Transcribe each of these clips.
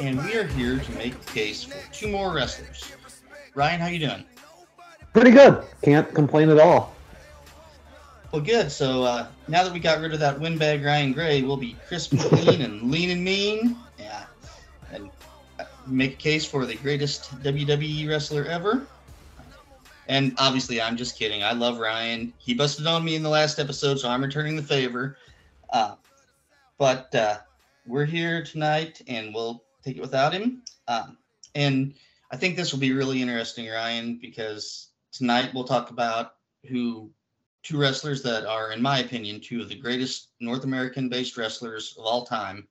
and we are here to make the case for two more wrestlers. Ryan, how you doing? Pretty good. Can't complain at all. Well, good. So uh, now that we got rid of that windbag Ryan Gray, we'll be crisp and clean and lean and mean. Yeah, and uh, make a case for the greatest WWE wrestler ever. And obviously, I'm just kidding. I love Ryan. He busted on me in the last episode, so I'm returning the favor. Uh, but uh, we're here tonight, and we'll take it without him. Um, and I think this will be really interesting, Ryan, because tonight we'll talk about who two wrestlers that are, in my opinion, two of the greatest North American-based wrestlers of all time.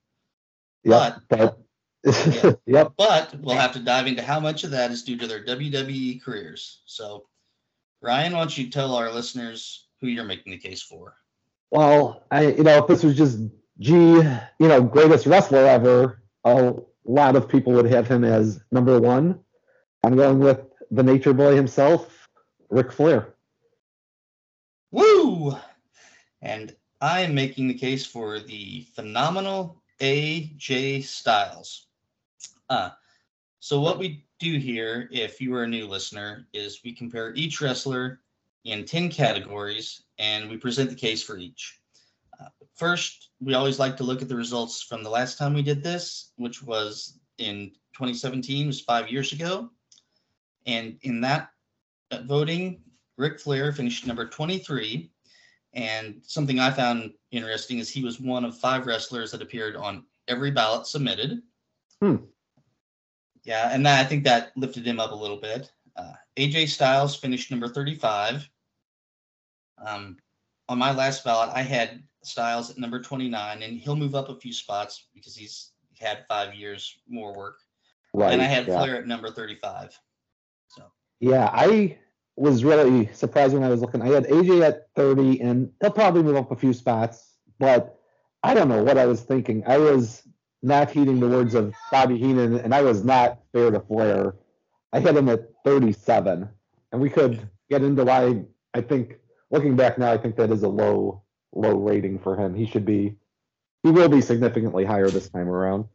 Yep, But yeah. yep. but we'll have to dive into how much of that is due to their WWE careers. So, Ryan, why don't you tell our listeners who you're making the case for? Well, I you know if this was just G, you know, greatest wrestler ever, a lot of people would have him as number one. I'm going with the Nature Boy himself, Ric Flair. Woo! And I am making the case for the phenomenal AJ Styles. Uh, so, what we do here, if you are a new listener, is we compare each wrestler in 10 categories and we present the case for each. First, we always like to look at the results from the last time we did this, which was in 2017, was five years ago. And in that voting, Ric Flair finished number 23. And something I found interesting is he was one of five wrestlers that appeared on every ballot submitted. Hmm. Yeah, and that, I think that lifted him up a little bit. Uh, AJ Styles finished number 35. Um, on my last ballot, I had Styles at number 29, and he'll move up a few spots because he's had five years more work. Right. and I had yeah. Flair at number 35. So, Yeah, I was really surprised when I was looking. I had AJ at 30, and he'll probably move up a few spots, but I don't know what I was thinking. I was not heeding the words of Bobby Heenan, and I was not fair to Flair. I had him at 37, and we could get into why I think, looking back now, I think that is a low, low rating for him. He should be, he will be significantly higher this time around.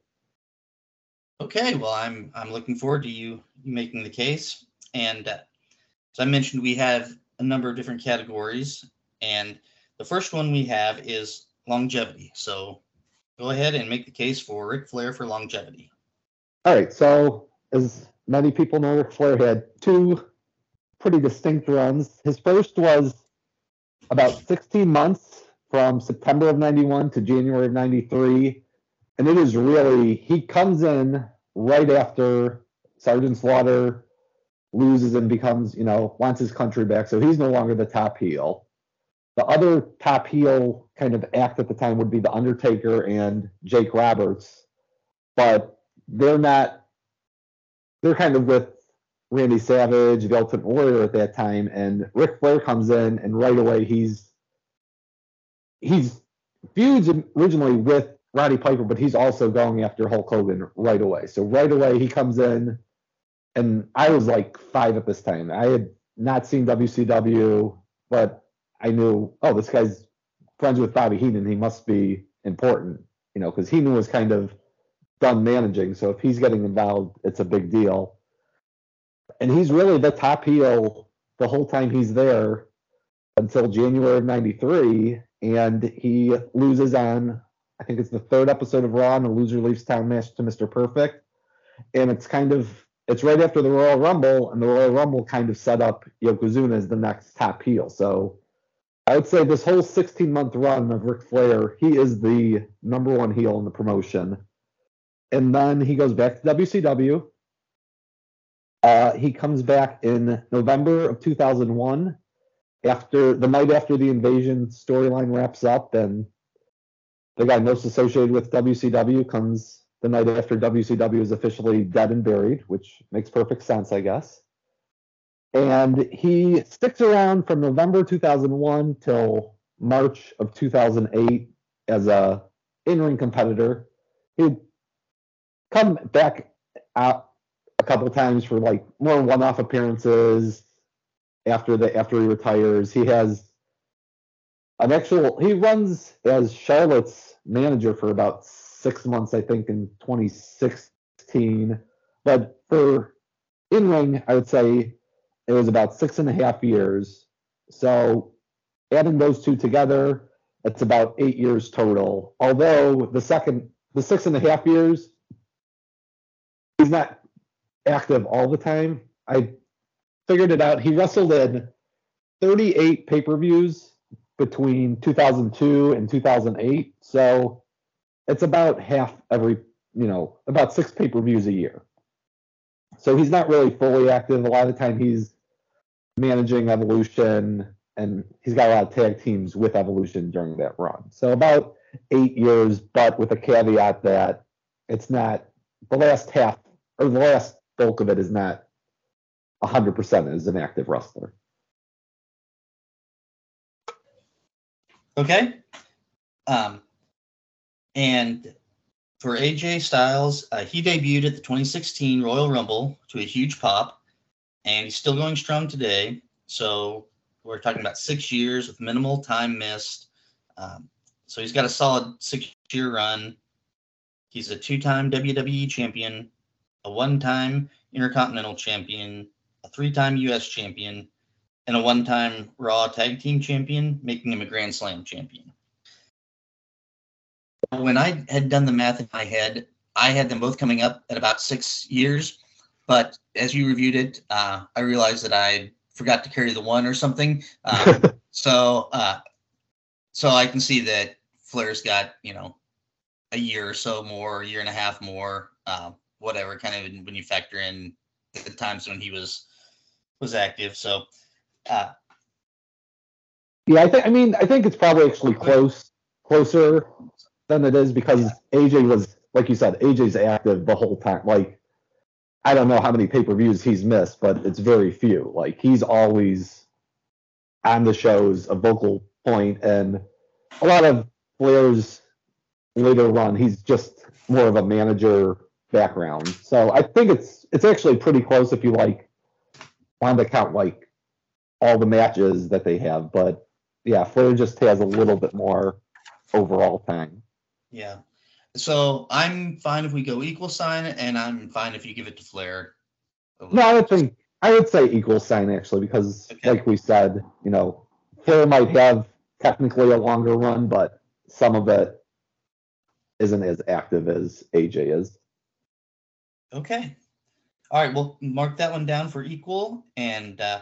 okay, well, I'm I'm looking forward to you making the case. And uh, as I mentioned, we have a number of different categories, and the first one we have is longevity. So, go ahead and make the case for Ric Flair for longevity. All right, so as many people know, Ric Flair had two pretty distinct runs. His first was about 16 months from September of 91 to January of 93. And it is really, he comes in right after Sergeant Slaughter loses and becomes, you know, wants his country back. So he's no longer the top heel. The other top heel kind of act at the time would be The Undertaker and Jake Roberts. But they're not they're kind of with Randy Savage, the Ultimate Warrior at that time, and Ric Flair comes in and right away he's he's feuds originally with Roddy Piper, but he's also going after Hulk Hogan right away. So right away he comes in, and I was like five at this time. I had not seen WCW, but I knew, oh, this guy's friends with Bobby Heenan. He must be important, you know, because Heenan was kind of done managing. So if he's getting involved, it's a big deal. And he's really the top heel the whole time he's there until January of 93. And he loses on, I think it's the third episode of Raw, and the loser leaves town match to Mr. Perfect. And it's kind of, it's right after the Royal Rumble, and the Royal Rumble kind of set up Yokozuna as the next top heel. So I would say this whole 16 month run of Ric Flair, he is the number one heel in the promotion and then he goes back to WCW. Uh, he comes back in November of 2001, after the night after the invasion storyline wraps up, and the guy most associated with WCW comes the night after WCW is officially dead and buried, which makes perfect sense, I guess. And he sticks around from November 2001 till March of 2008 as a in-ring competitor. He'd come back out a couple times for like more one-off appearances after the after he retires. He has an actual he runs as Charlotte's manager for about six months, I think, in 2016. But for in ring, I would say it was about six and a half years. So adding those two together, it's about eight years total. Although the second, the six and a half years, he's not active all the time. I figured it out. He wrestled in 38 pay per views between 2002 and 2008. So it's about half every, you know, about six pay per views a year. So he's not really fully active. A lot of the time he's managing Evolution and he's got a lot of tag teams with Evolution during that run. So about eight years, but with a caveat that it's not the last half or the last bulk of it is not 100% as an active wrestler. Okay. Um, and for AJ Styles, uh, he debuted at the 2016 Royal Rumble to a huge pop, and he's still going strong today. So we're talking about six years with minimal time missed. Um, so he's got a solid six-year run. He's a two-time WWE champion, a one-time Intercontinental champion, a three-time U.S. champion, and a one-time Raw Tag Team champion, making him a Grand Slam champion. When I had done the math in my head, I had them both coming up at about six years. But as you reviewed it, uh, I realized that I forgot to carry the one or something. Um, so, uh, so I can see that Flair's got you know a year or so more, a year and a half more, uh, whatever. Kind of when you factor in the times when he was was active. So uh, yeah, I think. I mean, I think it's probably actually close, closer than it is because AJ was, like you said, AJ's active the whole time. Like, I don't know how many pay per views he's missed, but it's very few. Like, he's always on the shows, a vocal point, and a lot of Flair's later run, he's just more of a manager background. So I think it's it's actually pretty close if you like want to count like all the matches that they have, but yeah, Flair just has a little bit more overall time. Yeah. So I'm fine if we go equal sign, and I'm fine if you give it to Flair. No, I would think I would say equal sign actually because, okay. like we said, you know, Flair might have technically a longer run, but some of it isn't as active as AJ is. Okay. All right, we'll mark that one down for equal, and uh,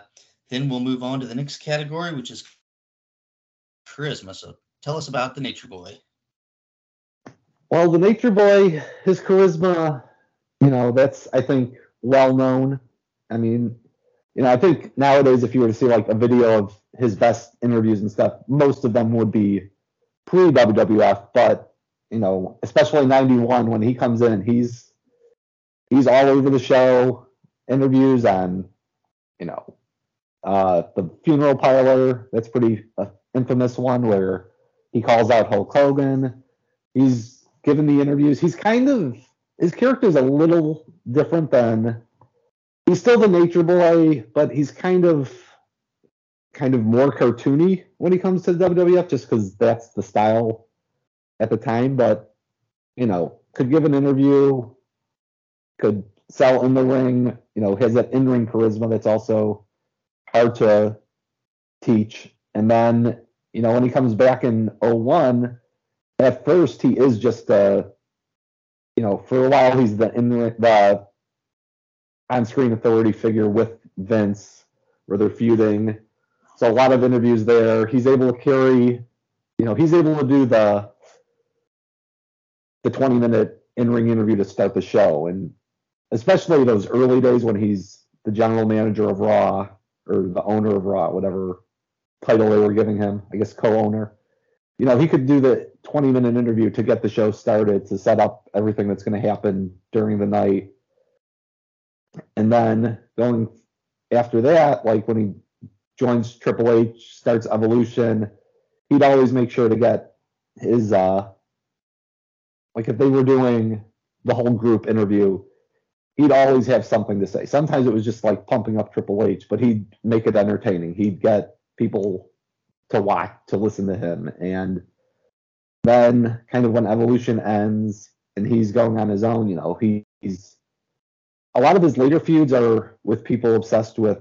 then we'll move on to the next category, which is charisma. So tell us about the Nature Boy. Well, the Nature Boy, his charisma, you know, that's I think well known. I mean, you know, I think nowadays if you were to see like a video of his best interviews and stuff, most of them would be pre WWF, but you know, especially 91 when he comes in, he's he's all over the show, interviews on, you know, uh, the funeral parlor, that's pretty uh, infamous one where he calls out Hulk Hogan. He's given the interviews. He's kind of his character is a little different than he's still the nature boy, but he's kind of kind of more cartoony when he comes to the WWF just because that's the style at the time. But you know, could give an interview, could sell in the ring, you know, has that in ring charisma that's also hard to teach. And then, you know, when he comes back in 01, at first he is just a, you know, for a while he's the in the on-screen authority figure with Vince, where they're feuding. So a lot of interviews there. He's able to carry, you know, he's able to do the the 20 minute in-ring interview to start the show, and especially those early days when he's the general manager of Raw or the owner of Raw, whatever title they were giving him, I guess co-owner. You know, he could do the 20 minute interview to get the show started, to set up everything that's going to happen during the night. And then going after that, like when he joins Triple H, starts Evolution, he'd always make sure to get his uh like if they were doing the whole group interview, he'd always have something to say. Sometimes it was just like pumping up Triple H, but he'd make it entertaining. He'd get people to watch, to listen to him. And then kind of when Evolution ends and he's going on his own, you know, he, he's a lot of his later feuds are with people obsessed with,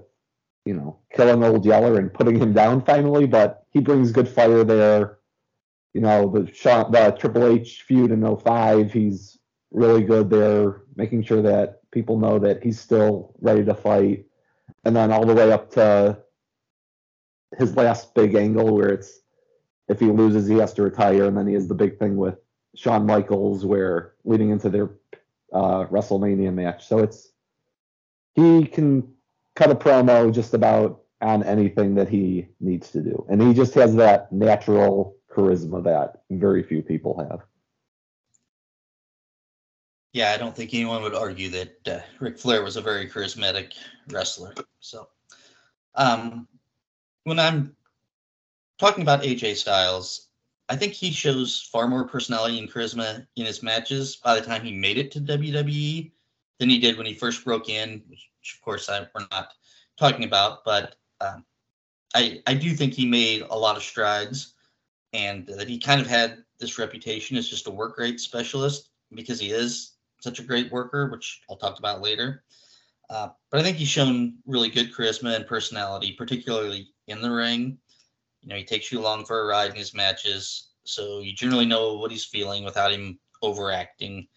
you know, killing old Yeller and putting him down finally, but he brings good fire there. You know, the the Triple H feud in 05, he's really good there, making sure that people know that he's still ready to fight. And then all the way up to his last big angle where it's if he loses, he has to retire. And then he has the big thing with Shawn Michaels where leading into their uh, WrestleMania match. So it's he can cut a promo just about on anything that he needs to do, and he just has that natural charisma that very few people have. Yeah, I don't think anyone would argue that uh, Ric Flair was a very charismatic wrestler. So, um, when I'm talking about AJ Styles, I think he shows far more personality and charisma in his matches by the time he made it to WWE than he did when he first broke in, which of course I, we're not talking about. But um, I I do think he made a lot of strides, and that he kind of had this reputation as just a work rate specialist because he is such a great worker, which I'll talk about later. Uh, but I think he's shown really good charisma and personality, particularly in the ring. You know, he takes you along for a ride in his matches, so you generally know what he's feeling without him overacting.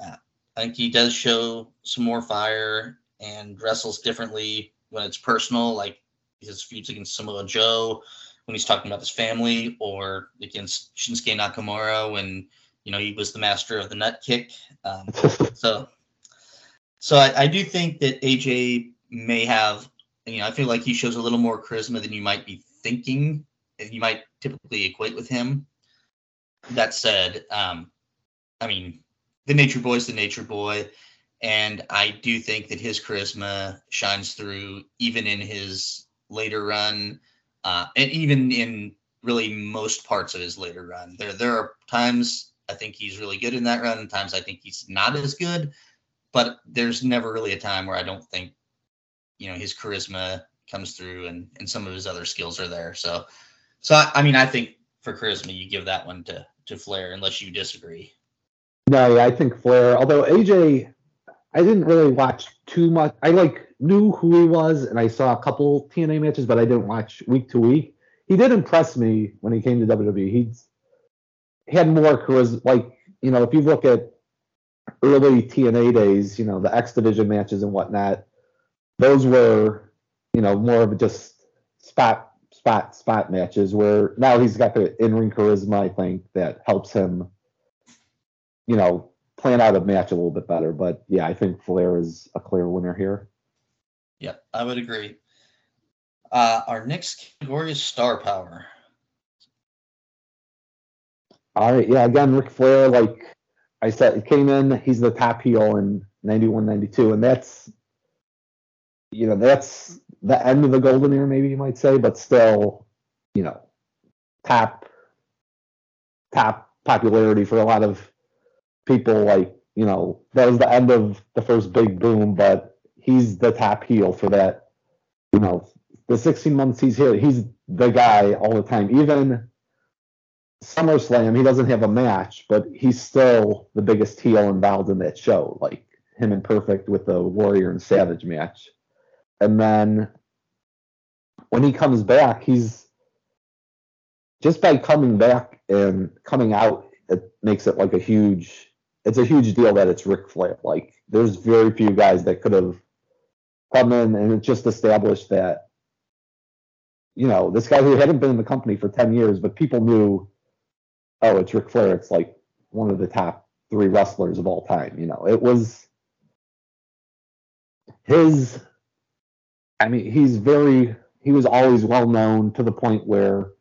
Uh, I think he does show some more fire and wrestles differently when it's personal, like his feuds against Samoa Joe when he's talking about his family, or against Shinsuke Nakamura when you know he was the master of the nut kick. Um, so, so I, I do think that AJ may have, you know, I feel like he shows a little more charisma than you might be thinking and you might typically equate with him. That said, um, I mean, the Nature Boy is the Nature Boy, and I do think that his charisma shines through even in his later run, uh, and even in really most parts of his later run. There, there are times I think he's really good in that run, times I think he's not as good. But there's never really a time where I don't think, you know, his charisma comes through and and some of his other skills are there. So so I, I mean I think for charisma you give that one to to Flair unless you disagree. No, yeah, I think Flair. Although AJ, I didn't really watch too much. I like knew who he was, and I saw a couple TNA matches, but I didn't watch week to week. He did impress me when he came to WWE. He's he had more charisma. Like you know, if you look at early TNA days, you know the X Division matches and whatnot, those were you know, more of just spot, spot, spot matches where now he's got the in ring charisma, I think, that helps him, you know, plan out a match a little bit better. But yeah, I think Flair is a clear winner here. Yep, I would agree. Uh, our next category is star power. All right, yeah, again, Ric Flair, like I said, he came in, he's the top heel in 91, 92, and that's, you know, that's the end of the golden era, maybe you might say, but still, you know, top top popularity for a lot of people. Like, you know, that was the end of the first big boom, but he's the top heel for that. You know, the 16 months he's here, he's the guy all the time. Even SummerSlam, he doesn't have a match, but he's still the biggest heel involved in that show. Like him and Perfect with the Warrior and Savage match. And then when he comes back, he's just by coming back and coming out, it makes it like a huge. It's a huge deal that it's Ric Flair. Like there's very few guys that could have come in and just established that. You know, this guy who hadn't been in the company for ten years, but people knew, oh, it's Ric Flair. It's like one of the top three wrestlers of all time. You know, it was his I mean, he's very he was always well known to the point where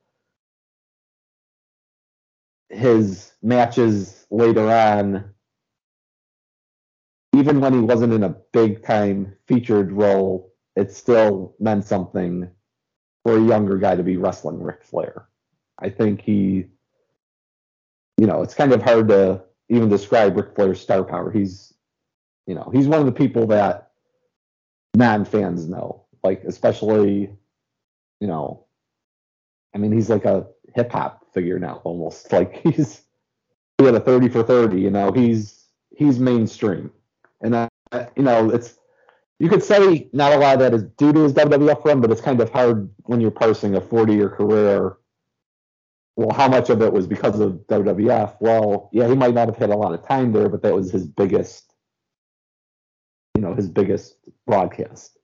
his matches later on, even when he wasn't in a big time featured role, it still meant something for a younger guy to be wrestling Ric Flair. I think he, you know, it's kind of hard to even describe Ric Flair's star power. He's, you know, he's one of the people that non fans know like especially, you know, I mean, he's like a hip hop figure now, almost like he's he had a thirty for thirty. You know, he's he's mainstream, and uh, you know it's you could say not a lot of that is due to his WWF run, but it's kind of hard when you're parsing a 40 year career. Well, how much of it was because of WWF? Well, yeah, he might not have had a lot of time there, but that was his biggest, you know, his biggest broadcast.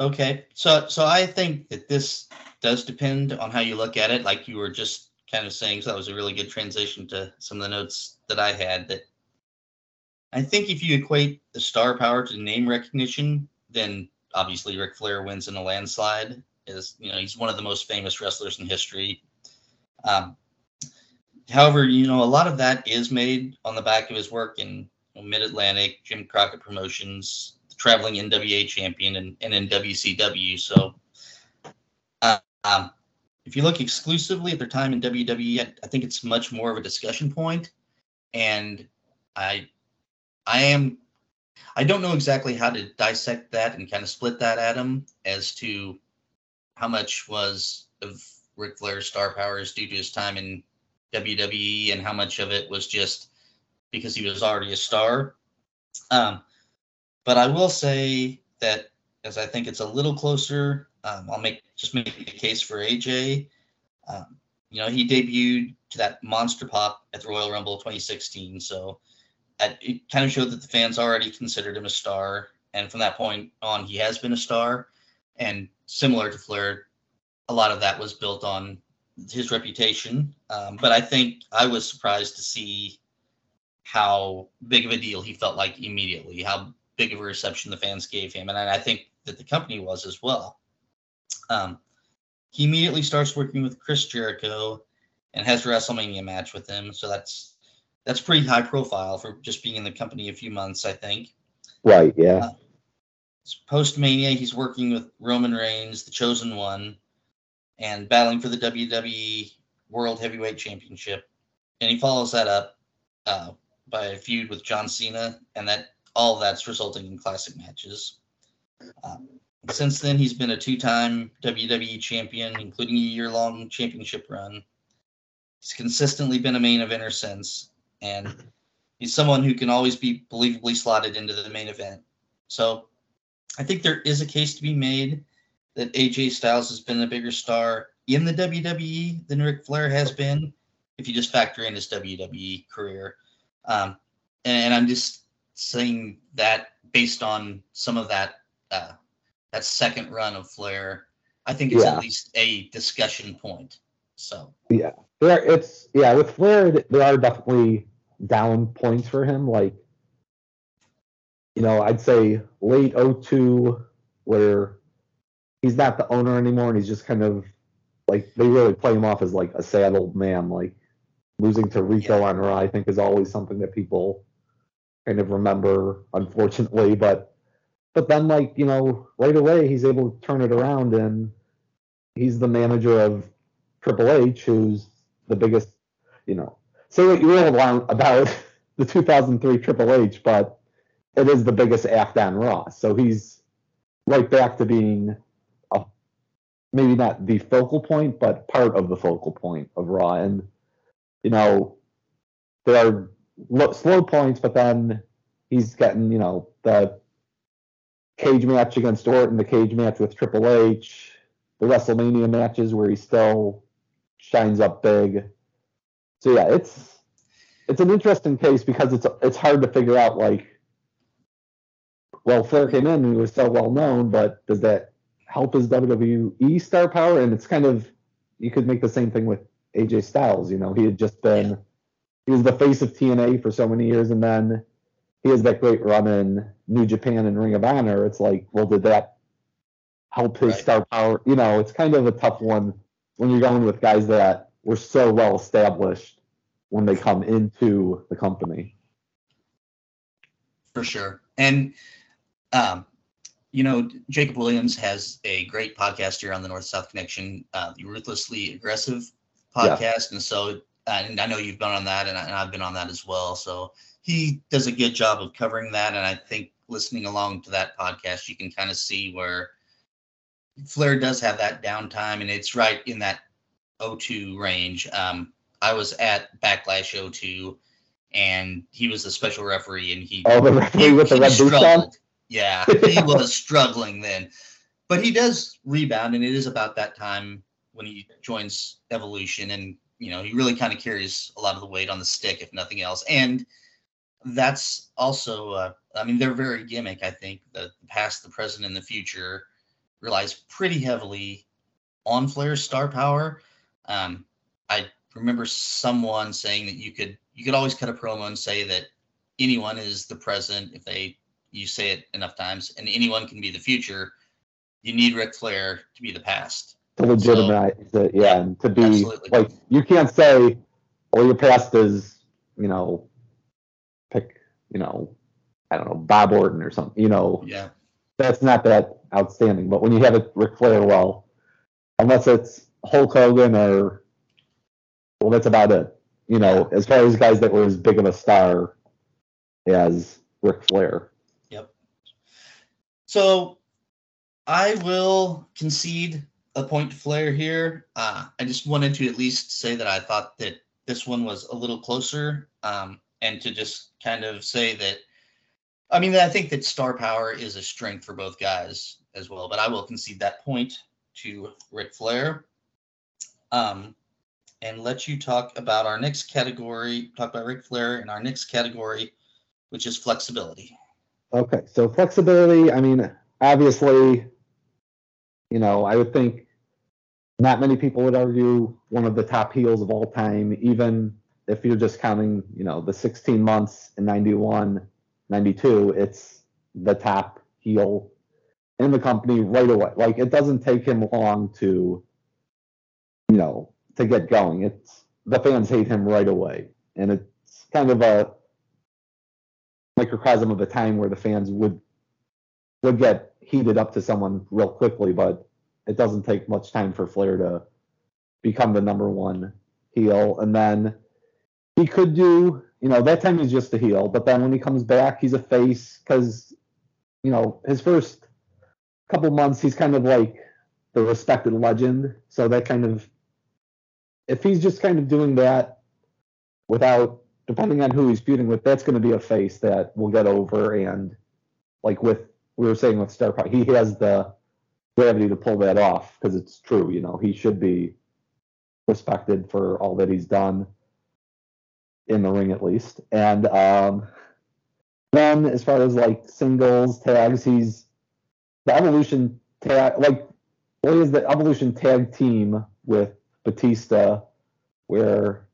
Okay, so so I think that this does depend on how you look at it. Like you were just kind of saying, so that was a really good transition to some of the notes that I had. That I think if you equate the star power to name recognition, then obviously Ric Flair wins in a landslide. Is you know he's one of the most famous wrestlers in history. Um, however, you know a lot of that is made on the back of his work in Mid Atlantic, Jim Crockett Promotions, the traveling NWA champion, and, and in WCW. So, um, if you look exclusively at their time in WWE, I, I think it's much more of a discussion point, and I I am I don't know exactly how to dissect that and kind of split that atom as to how much was of Ric Flair's star powers due to his time in WWE and how much of it was just because he was already a star. Um, but I will say that as I think it's a little closer, um, I'll make just make the case for AJ. Um, you know, he debuted to that monster pop at the Royal Rumble 2016, so it kind of showed that the fans already considered him a star, and from that point on, he has been a star. And similar to Flair, a lot of that was built on his reputation. Um, but I think I was surprised to see how big of a deal he felt like immediately, how big of a reception the fans gave him, and I think that the company was as well. Um, he immediately starts working with Chris Jericho and has a WrestleMania match with him, so that's that's pretty high profile for just being in the company a few months, I think. Right. Yeah. Uh, Post Mania, he's working with Roman Reigns, the Chosen One, and battling for the WWE World Heavyweight Championship. And he follows that up uh, by a feud with John Cena, and that all that's resulting in classic matches. Um, since then, he's been a two-time WWE champion, including a year-long championship run. He's consistently been a main eventer since, and he's someone who can always be believably slotted into the main event. So I think there is a case to be made that AJ Styles has been a bigger star in the WWE than Ric Flair has been, if you just factor in his WWE career. Um, and I'm just saying that based on some of that uh, that second run of Flair, I think it's yeah. at least a discussion point. So yeah, there it's yeah with Flair there are definitely down points for him. Like, you know, I'd say late 02, where he's not the owner anymore and he's just kind of like they really play him off as like a sad old man. Like losing to Rico yeah. on Raw, I think, is always something that people kind of remember, unfortunately. But but then like, you know, right away he's able to turn it around and he's the manager of Triple H, who's the biggest, you know, say what you will about the 2003 Triple H, but it is the biggest act on Raw. So he's right back to being a, maybe not the focal point, but part of the focal point of Raw. And, you know, there are lo- slow points, but then he's getting, you know, the cage match against Orton, the cage match with Triple H, the WrestleMania matches where he still shines up big so yeah, it's it's an interesting case because it's it's hard to figure out like well Flair came in and he was so well known, but does that help his WWE star power? And it's kind of you could make the same thing with AJ Styles. You know, he had just been yeah. he was the face of TNA for so many years, and then he has that great run in New Japan and Ring of Honor. It's like, well, did that help his right. star power? You know, it's kind of a tough one when you're going with guys that were so well established when they come into the company. For sure. And, um, you know, Jacob Williams has a great podcast here on the North South Connection, uh, the Ruthlessly Aggressive podcast. Yeah. And so, and I know you've been on that, and, I, and I've been on that as well. So he does a good job of covering that. And I think listening along to that podcast, you can kind of see where Flair does have that downtime, and it's right in that 02 range. Um, I was at Backlash 02, and he was the special referee, and he Oh, the referee he, with the red boots on. Yeah, he was struggling then, but he does rebound, and it is about that time when he joins Evolution, and you know he really kind of carries a lot of the weight on the stick, if nothing else, and that's also, uh, I mean, their very gimmick. I think the past, the present, and the future relies pretty heavily on Flair's star power. Um, I remember someone saying that you could you could always cut a promo and say that anyone is the present if they you say it enough times, and anyone can be the future. You need Ric Flair to be the past. to legitimize it, yeah, and to be Absolutely. like you can't say, "Well, your past is," you know, pick, you know, I don't know, Bob Orton or something. You know, Yeah, that's not that outstanding. But when you have a Ric Flair, well, unless it's Hulk Hogan or, well, that's about it. You know, as far as guys that were as big of a star as Ric Flair. So I will concede a point to Flair here. Uh, I just wanted to at least say that I thought that this one was a little closer, um, and to just kind of say that. I mean, I think that star power is a strength for both guys as well, but I will concede that point to Ric Flair. Um, and let you talk about our next category. Talk about Ric Flair and our next category, which is flexibility. Okay, so flexibility. I mean, obviously, you know, I would think not many people would argue one of the top heels of all time, even if you're just counting, you know, the 16 months in 91, 92, it's the top heel in the company right away. Like, it doesn't take him long to, you know, to get going. It's the fans hate him right away. And it's kind of a microcosm of a time where the fans would would get heated up to someone real quickly, but it doesn't take much time for Flair to become the number one heel. And then he could do, you know, that time he's just a heel, but then when he comes back, he's a face because, you know, his first couple months, he's kind of like the respected legend. So that kind of, if he's just kind of doing that without depending on who he's feuding with, that's going to be a face that will get over. And like with we were saying with Star Power, he has the gravity to pull that off because it's true. You know, he should be respected for all that he's done in the ring, at least. And um, then as far as like singles tags, he's the Evolution tag. Like, what is the Evolution tag team with Batista, where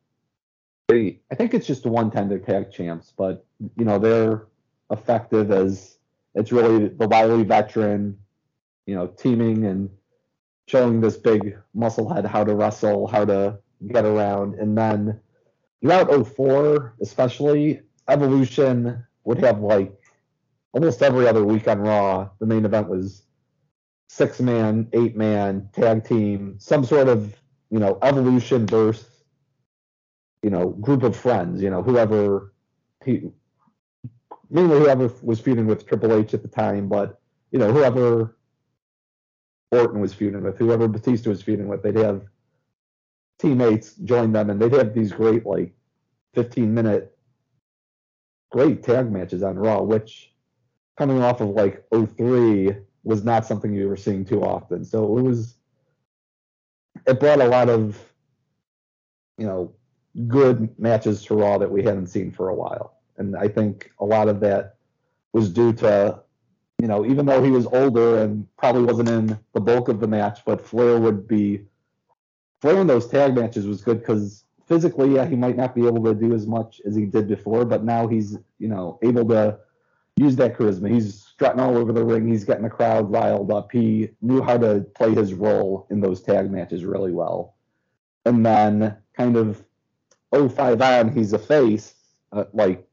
they, I think it's just one they're tag champs, but you know they're effective as it's really the wily veteran, you know, teaming and showing this big muscle head how to wrestle, how to get around, and then throughout 04, especially Evolution would have like almost every other week on Raw. The main event was six man, eight man tag team, some sort of you know Evolution versus you know, group of friends, you know, whoever he mainly whoever was feuding with Triple H at the time, but you know, whoever Orton was feuding with, whoever Batista was feuding with, they'd have teammates join them and they'd have these great like 15 minute great tag matches on Raw, which coming off of like 03 was not something you were seeing too often. So it was it brought a lot of you know good matches to Raw that we hadn't seen for a while. And I think a lot of that was due to, you know, even though he was older and probably wasn't in the bulk of the match, but Flair would be, Flair in those tag matches was good because physically, yeah, he might not be able to do as much as he did before, but now he's, you know, able to use that charisma. He's strutting all over the ring. He's getting the crowd riled up. He knew how to play his role in those tag matches really well. And then kind of 05 on, he's a face, uh, like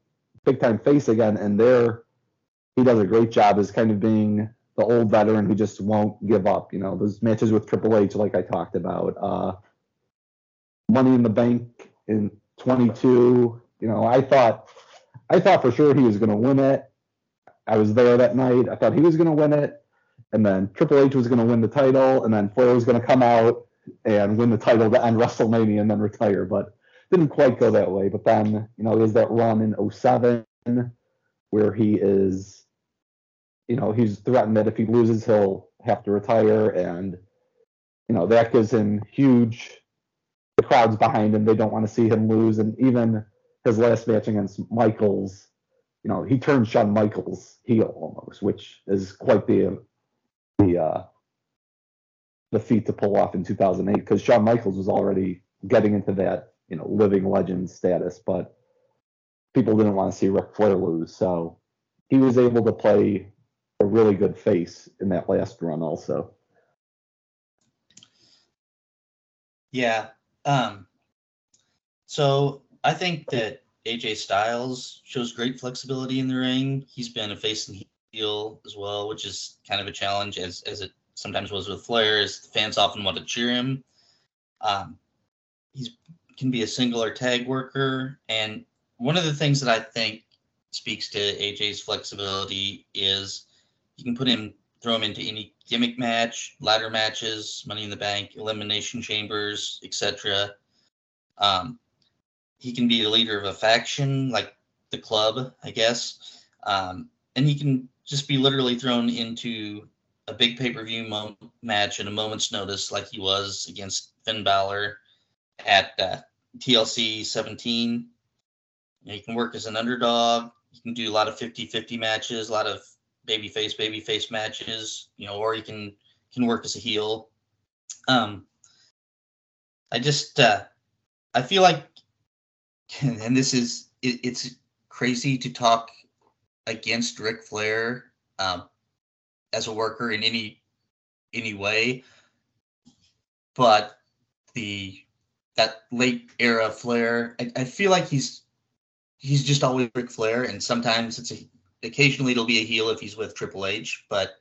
big time face again, and there he does a great job as kind of being the old veteran who just won't give up. You know, those matches with Triple H, like I talked about, uh, Money in the Bank in 22. You know, I thought, I thought for sure he was going to win it. I was there that night. I thought he was going to win it. and then Triple H was going to win the title, and then Flair was going to come out and win the title to end WrestleMania and then retire. But didn't quite go that way. But then, you know, there's that run in 07 where he is, you know, he's threatened that if he loses, he'll have to retire. And, you know, that gives him huge, the crowd's behind him. They don't want to see him lose. And even his last match against Michaels, you know, he turned Shawn Michaels heel almost, which is quite the, the, uh, the feat to pull off in 2008 because Shawn Michaels was already getting into that you know living legend status, but people didn't want to see Ric Flair lose, so he was able to play a really good face in that last run also. Yeah. Um, so I think that AJ Styles shows great flexibility in the ring. He's been a face and heel as well, which is kind of a challenge as as it sometimes was with Flair, the fans often want to cheer him. Um, he's can be a single or tag worker. And one of the things that I think speaks to AJ's flexibility is you can put him, throw him into any gimmick match, ladder matches, Money in the Bank, Elimination Chambers, etc. Um, he can be the leader of a faction, like the club, I guess. Um, and he can just be literally thrown into a big pay per view mo- match at a moment's notice, like he was against Finn Balor at uh, TLC 17. You, know, you can work as an underdog. You can do a lot of 50-50 matches, a lot of babyface babyface matches, you know, or you can can work as a heel. Um, I just uh, I feel like, and this is it, it's crazy to talk against Ric Flair um, as a worker in any any way, but the that late era Flair. I, I feel like he's he's just always Ric Flair, and sometimes it's a occasionally it'll be a heel if he's with Triple H, but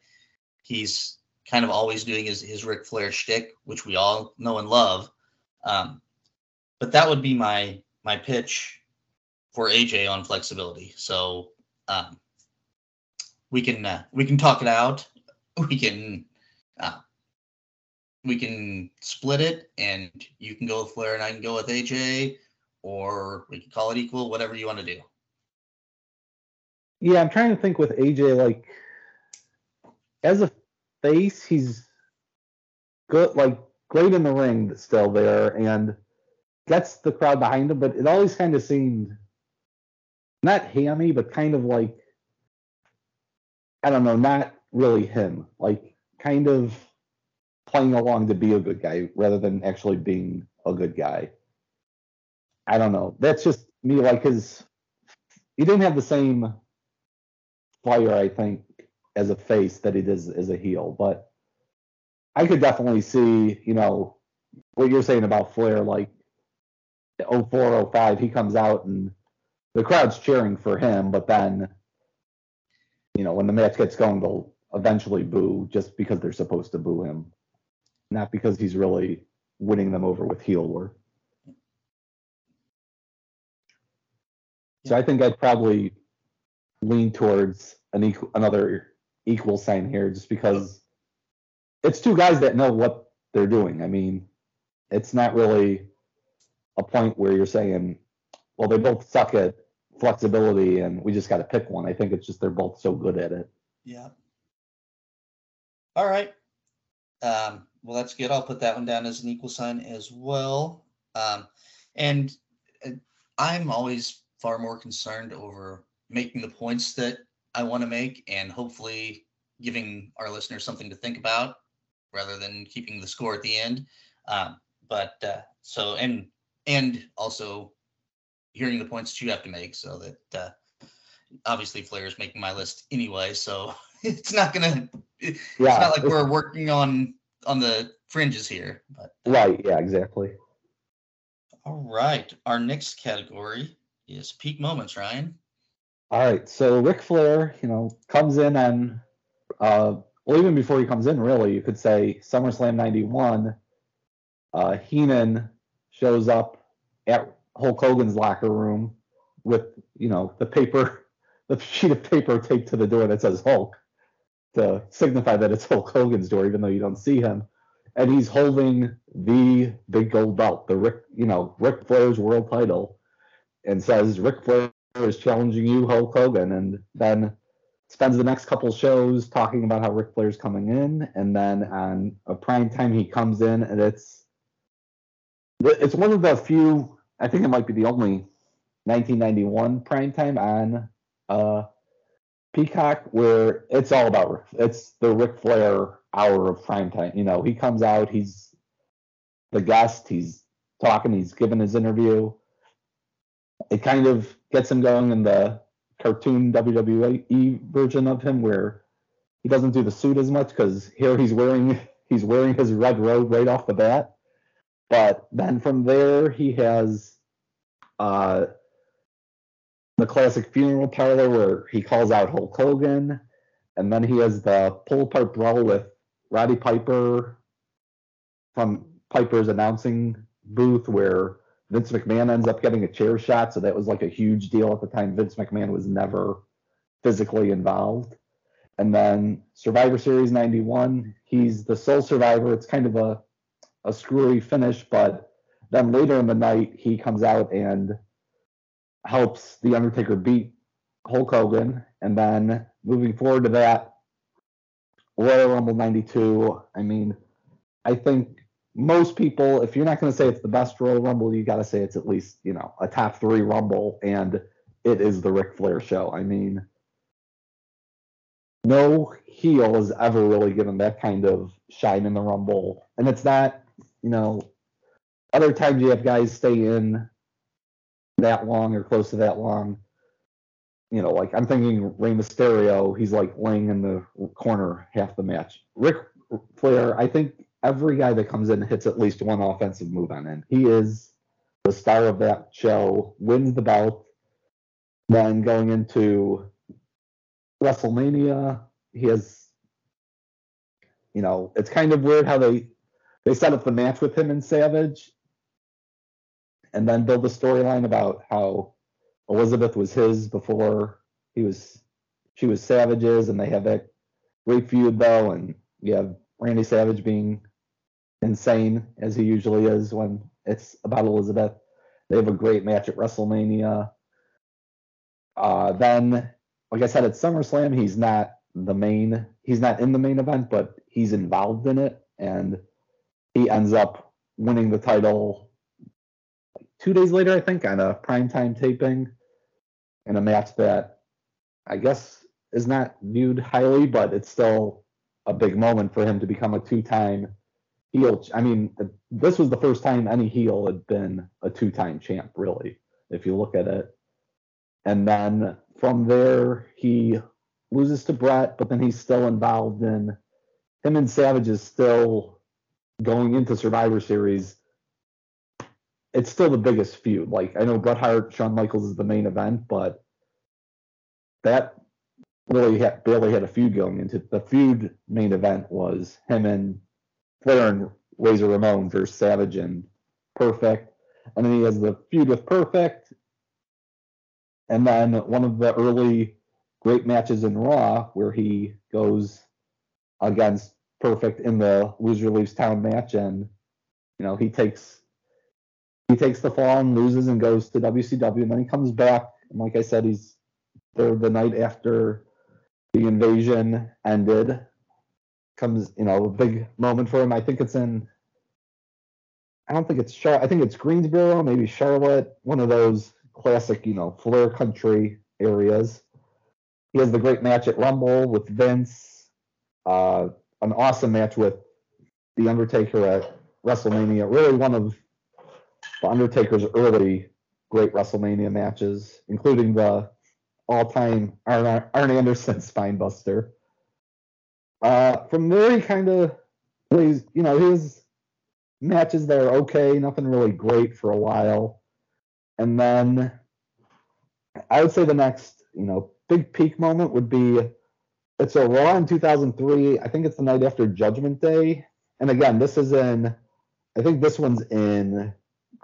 he's kind of always doing his his Ric Flair shtick, which we all know and love. Um, but that would be my my pitch for AJ on flexibility. So um, we can uh, we can talk it out. We can uh, we can split it and you can go with Flair and I can go with AJ, or we can call it equal, whatever you want to do. Yeah, I'm trying to think with AJ, like, as a face, he's good, like, great in the ring still there and gets the crowd behind him, but it always kind of seemed not hammy, but kind of like, I don't know, not really him. Like, kind of playing along to be a good guy rather than actually being a good guy. I don't know. That's just me. Like his, he didn't have the same fire, I think, as a face that he does as a heel. But I could definitely see, you know, what you're saying about Flair. Like 04, 05, he comes out and the crowd's cheering for him, but then, you know, when the match gets going, they'll eventually boo just because they're supposed to boo him not because he's really winning them over with heel work. So I think I'd probably lean towards an equal, another equal sign here, just because it's two guys that know what they're doing. I mean, it's not really a point where you're saying, well, they both suck at flexibility and we just got to pick one. I think it's just they're both so good at it. Yeah. All right. Um, well, that's good. I'll put that one down as an equal sign as well. Um, and uh, I'm always far more concerned over making the points that I want to make and hopefully giving our listeners something to think about rather than keeping the score at the end. Um, but uh, so and and also hearing the points that you have to make so that uh, obviously Flair is making my list anyway, so it's not gonna. It's yeah, not like we're working on on the fringes here. But uh, right, yeah, exactly. All right, our next category is peak moments, Ryan. All right, so Ric Flair, you know, comes in and uh, well, even before he comes in, really, you could say SummerSlam '91. Uh, Heenan shows up at Hulk Hogan's locker room with, you know, the paper, the sheet of paper taped to the door that says Hulk. To signify that it's Hulk Hogan's door, even though you don't see him. And he's holding the big gold belt, the Ric, you know, Ric Flair's world title, and says Ric Flair is challenging you, Hulk Hogan, and then spends the next couple shows talking about how Ric Flair's coming in, and then on a prime time he comes in, and it's it's one of the few, I think it might be the only 1991 prime time on uh, Peacock where it's all about it's the Ric Flair hour of prime time. You know, he comes out, he's the guest, he's talking, he's giving his interview. It kind of gets him going in the cartoon WWE version of him where he doesn't do the suit as much because here he's wearing he's wearing his red robe right off the bat. But then from there he has uh, the classic funeral parlor where he calls out Hulk Hogan, and then he has the pull apart brawl with Roddy Piper from Piper's announcing booth where Vince McMahon ends up getting a chair shot, so that was like a huge deal at the time. Vince McMahon was never physically involved. And then Survivor Series 91, he's the sole survivor. It's kind of a, a screwy finish, but then later in the night, he comes out and helps The Undertaker beat Hulk Hogan. And then moving forward to that, Royal Rumble 92, I mean, I think most people, if you're not going to say it's the best Royal Rumble, you got to say it's at least, you know, a top three Rumble, and it is the Ric Flair show. I mean, no heel has ever really given that kind of shine in the Rumble. And it's not, you know, other times you have guys stay in that long or close to that long. You know, like I'm thinking Rey Mysterio, he's like laying in the corner half the match. Ric Flair, I think every guy that comes in hits at least one offensive move on him. He is the star of that show, wins the belt. Then going into WrestleMania, he has, you know, it's kind of weird how they they set up the match with him and Savage, and then build the storyline about how Elizabeth was his before he was she was Savage's, and they have that great feud though, and you have Randy Savage being insane as he usually is when it's about Elizabeth. They have a great match at WrestleMania. Uh, then, like I said, at SummerSlam, he's not the main, he's not in the main event, but he's involved in it, and he ends up winning the title two days later, I think, on a primetime taping in a match that I guess is not viewed highly, but it's still a big moment for him to become a two-time heel. I mean, this was the first time any heel had been a two-time champ, really, if you look at it. And then from there, he loses to Bret, but then he's still involved in him and Savage is still going into Survivor Series. It's still the biggest feud. Like I know Bret Hart, Shawn Michaels is the main event, but that really had, barely had a feud going into the feud main event was him and Flair and Razor Ramon versus Savage and Perfect. And then he has the feud with Perfect. And then one of the early great matches in Raw where he goes against Perfect in the loser leaves town match and you know he takes he takes the fall and loses and goes to WCW and then he comes back and like I said he's there the night after the invasion ended comes, you know, a big moment for him. I think it's in. I don't think it's Char. I think it's Greensboro, maybe Charlotte, one of those classic, you know, Flair country areas. He has the great match at Rumble with Vince. Uh, an awesome match with the Undertaker at WrestleMania. Really one of the Undertaker's early great WrestleMania matches, including the all-time Arn, Arn Anderson spinebuster. Uh, from there, he kind of plays, you know, his matches there okay, nothing really great for a while. And then I would say the next, you know, big peak moment would be it's a Raw in 2003. I think it's the night after Judgment Day. And again, this is in, I think this one's in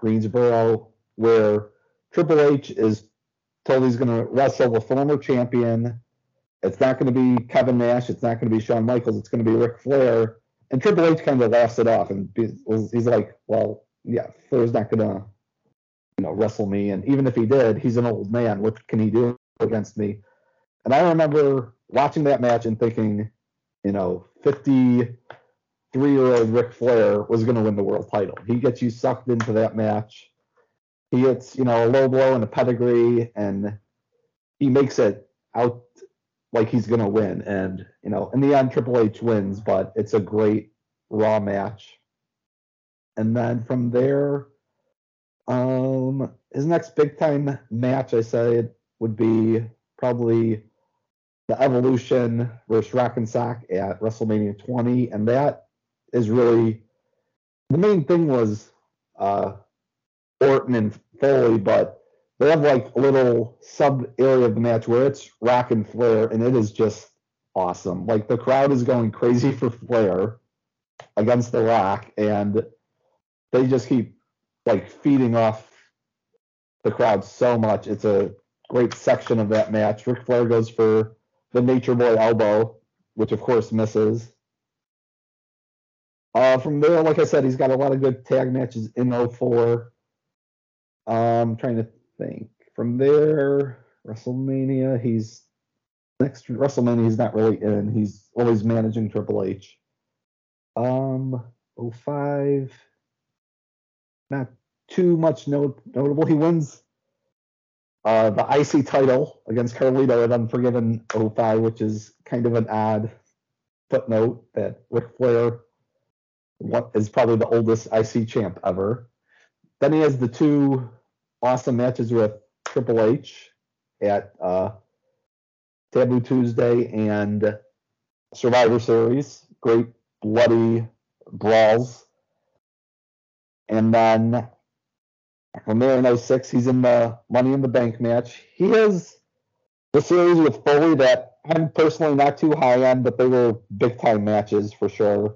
Greensboro, where Triple H is told he's going to wrestle the former champion it's not going to be Kevin Nash, it's not going to be Shawn Michaels, it's going to be Ric Flair. And Triple H kind of laughs it off and he's like, well, yeah, Flair's not going to, you know, wrestle me. And even if he did, he's an old man. What can he do against me? And I remember watching that match and thinking, you know, 53 year old Ric Flair was going to win the world title. He gets you sucked into that match. He gets, you know, a low blow and a pedigree, and he makes it out like he's going to win. And, you know, in the end, Triple H wins, but it's a great Raw match. And then from there, um, his next big time match, I said, would be probably the Evolution versus Rock and Sock at WrestleMania 20, and that is really the main thing was uh, Orton and Foley, but they have like a little sub area of the match where it's Rock and Flair, and it is just awesome. Like the crowd is going crazy for Flair against The Rock, and they just keep like feeding off the crowd so much. It's a great section of that match. Ric Flair goes for the Nature Boy elbow, which of course misses. Uh, from there, like I said, he's got a lot of good tag matches in 04. Um, trying to think. From there, WrestleMania, he's next WrestleMania he's not really in. He's always managing Triple H. Um 05 not too much note, notable. He wins uh, the IC title against Carlito at Unforgiven 05, which is kind of an odd footnote that Ric Flair what is probably the oldest IC champ ever. Then he has the two awesome matches with Triple H at uh, Taboo Tuesday and Survivor Series. Great bloody brawls. And then from there in 06, he's in the Money in the Bank match. He has the series with Foley that I'm personally not too high on, but they were big time matches for sure.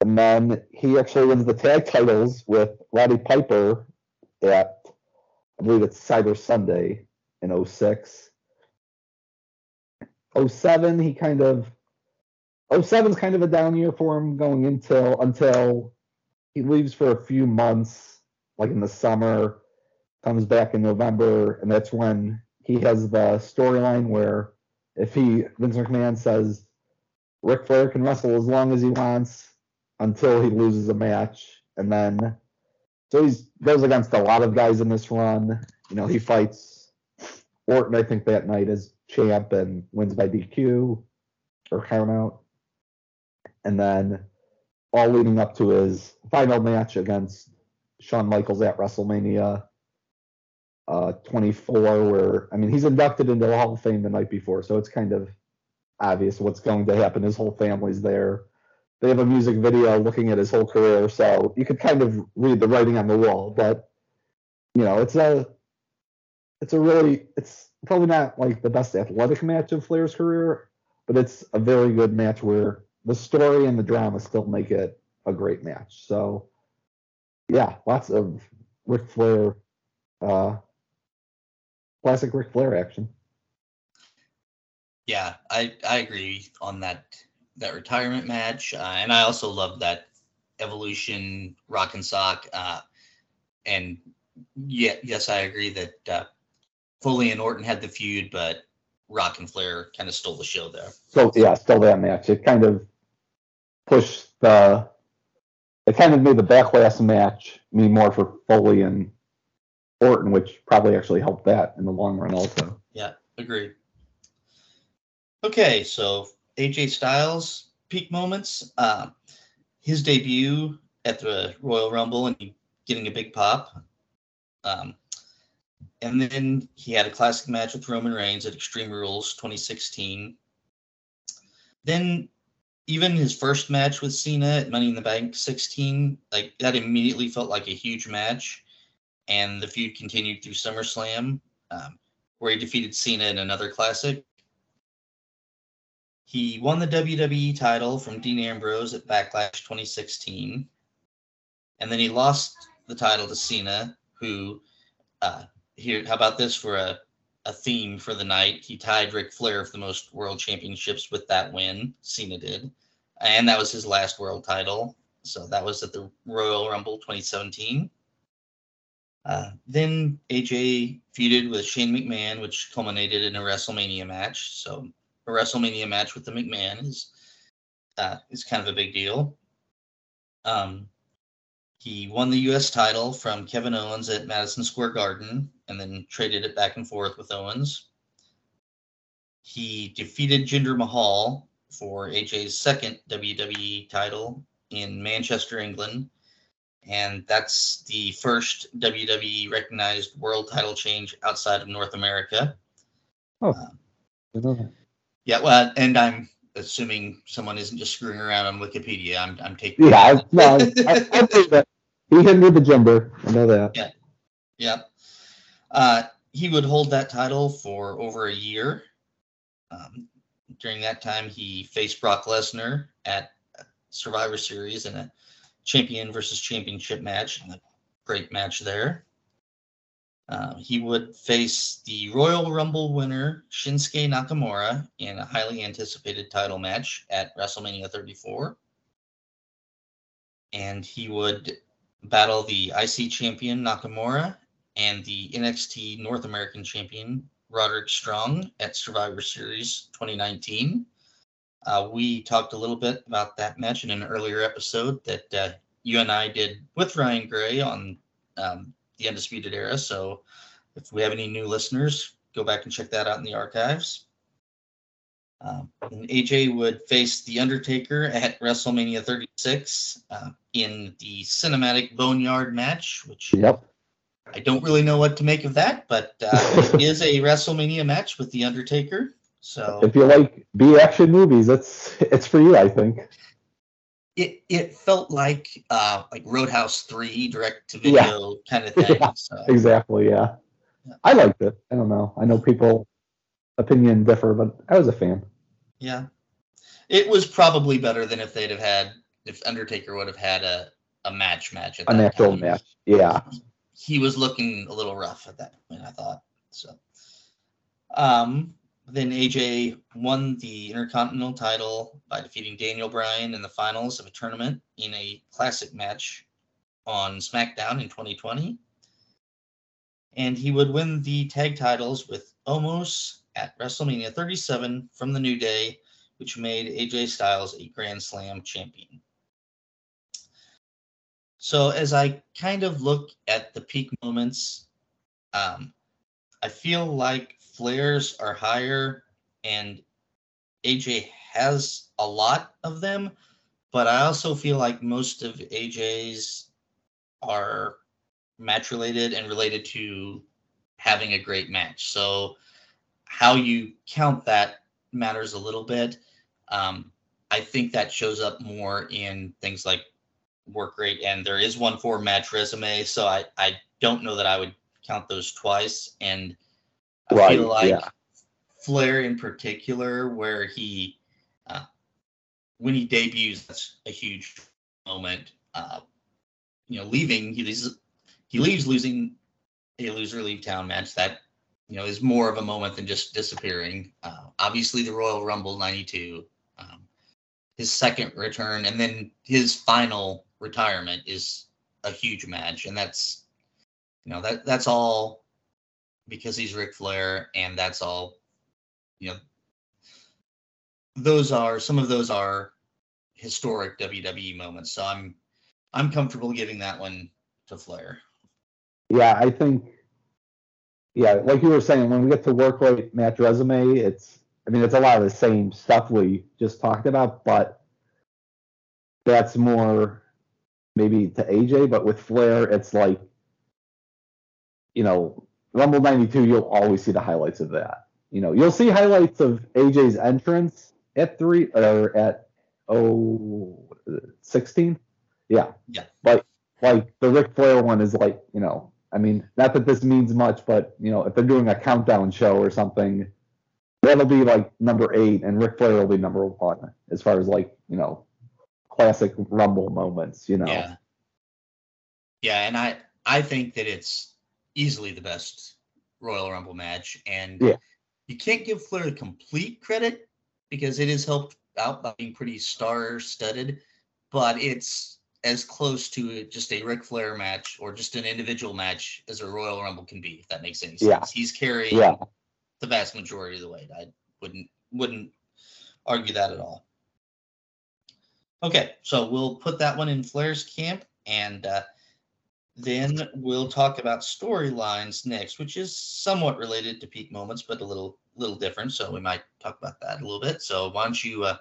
And then he actually wins the tag titles with Roddy Piper at I believe it's Cyber Sunday in 06. 07, he kind of 07's kind of a down year for him going until until he leaves for a few months, like in the summer, comes back in November, and that's when he has the storyline where if he Vince McMahon says Ric Flair can wrestle as long as he wants until he loses a match, and then so he goes against a lot of guys in this run. You know, he fights Orton, I think, that night as champ and wins by DQ or count out. And then all leading up to his final match against Shawn Michaels at WrestleMania uh, 24, where, I mean, he's inducted into the Hall of Fame the night before, so it's kind of obvious what's going to happen. His whole family's there they have a music video looking at his whole career, so you could kind of read the writing on the wall. But you know, it's a it's a really it's probably not like the best athletic match of Flair's career, but it's a very good match where the story and the drama still make it a great match. So yeah, lots of Ric Flair, uh, classic Ric Flair action. Yeah, I I agree on that that retirement match, uh, and I also love that Evolution Rock and Sock. Uh, and yeah, yes, I agree that uh, Foley and Orton had the feud, but Rock and Flair kind of stole the show there. So yeah, stole that match. It kind of pushed the. It kind of made the backlash match mean more for Foley and Orton, which probably actually helped that in the long run, also. Yeah, agreed. Okay, so AJ Styles peak moments. Uh, his debut at the Royal Rumble and getting a big pop. Um, and then he had a classic match with Roman Reigns at Extreme Rules 2016. Then even his first match with Cena at Money in the Bank 16, like that immediately felt like a huge match. And the feud continued through SummerSlam, um, where he defeated Cena in another classic. He won the WWE title from Dean Ambrose at Backlash 2016. And then he lost the title to Cena, who, uh, here, how about this for a, a theme for the night. He tied Ric Flair for the most world championships with that win. Cena did, and that was his last world title. So that was at the Royal Rumble 2017. Uh, then AJ feuded with Shane McMahon, which culminated in a WrestleMania match. So a WrestleMania match with the McMahon is uh, is kind of a big deal. Um, he won the U.S. title from Kevin Owens at Madison Square Garden, and then traded it back and forth with Owens. He defeated Jinder Mahal for AJ's second WWE title in Manchester, England, and that's the first WWE recognized world title change outside of North America. Oh, uh, yeah. Well, and I'm assuming someone isn't just screwing around on Wikipedia. I'm, I'm taking. Yeah, no, I, I, that. He hindered the Jinder. I know that. Yeah. Yeah. Uh, he would hold that title for over a year. Um, during that time, he faced Brock Lesnar at Survivor Series in a champion versus championship match, and a great match there. Uh, he would face the Royal Rumble winner Shinsuke Nakamura in a highly anticipated title match at WrestleMania 34. And he would battle the IC champion Nakamura and the NXT North American champion Roderick Strong at Survivor Series 2019. Uh, we talked a little bit about that match in an earlier episode that uh, you and I did with Ryan Gray on um, the Undisputed Era. So if we have any new listeners, go back and check that out in the archives. Um, and AJ would face The Undertaker at WrestleMania 36 uh, in the cinematic Boneyard match, which yep. I don't really know what to make of that, but uh, it is a WrestleMania match with The Undertaker. So if you like B action movies, it's it's for you, I think it it felt like uh like Roadhouse three direct to video yeah. kind of thing. Yeah, so. Exactly, yeah. yeah. I liked it. I don't know. I know people opinion differ, but I was a fan. Yeah. It was probably better than if they'd have had if Undertaker would have had a, a match match at An actual time. match. Yeah. He was looking a little rough at that point, I thought. So um then AJ won the Intercontinental title by defeating Daniel Bryan in the finals of a tournament in a classic match on SmackDown in 2020. And he would win the tag titles with Omos at WrestleMania 37 from the New Day, which made AJ Styles a Grand Slam champion. So as I kind of look at the peak moments, um, I feel like Flair's are higher, and AJ has a lot of them, but I also feel like most of AJ's are match related and related to having a great match. So how you count that matters a little bit. Um, I think that shows up more in things like work rate, and there is one for match resume. So I, I don't know that I would count those twice. And I right, feel like yeah. Flair in particular, where he uh, when he debuts, that's a huge moment. Uh, you know, leaving he leaves he leaves losing a loser leave town match that you know is more of a moment than just disappearing. Uh, obviously, the Royal Rumble '92, um, his second return, and then his final retirement is a huge match, and that's you know that that's all because he's Ric Flair, and that's all. You know, those are some of those are historic WWE moments. So I'm I'm comfortable giving that one to Flair. Yeah, I think. Yeah, like you were saying, when we get to work rate match resume, it's I mean it's a lot of the same stuff we just talked about, but that's more maybe to AJ. But with Flair, it's like you know Rumble 92, you'll always see the highlights of that. You know, you'll see highlights of AJ's entrance at three or at oh 16. Yeah. Yeah. But like the Ric Flair one is like, you know, I mean, not that this means much, but you know, if they're doing a countdown show or something, that'll be like number eight, and Ric Flair will be number one as far as like, you know, classic Rumble moments, you know. Yeah. Yeah, and I I think that it's easily the best Royal Rumble match, and Yeah. you can't give Flair complete credit because it is helped out by being pretty star-studded, but it's as close to just a Ric Flair match or just an individual match as a Royal Rumble can be, if that makes any sense. Yeah. He's carrying Yeah. the vast majority of the weight. I wouldn't wouldn't argue that at all. Okay, so we'll put that one in Flair's camp, and uh, then we'll talk about storylines next, which is somewhat related to peak moments, but a little little different. So we might talk about that a little bit. So why don't you uh,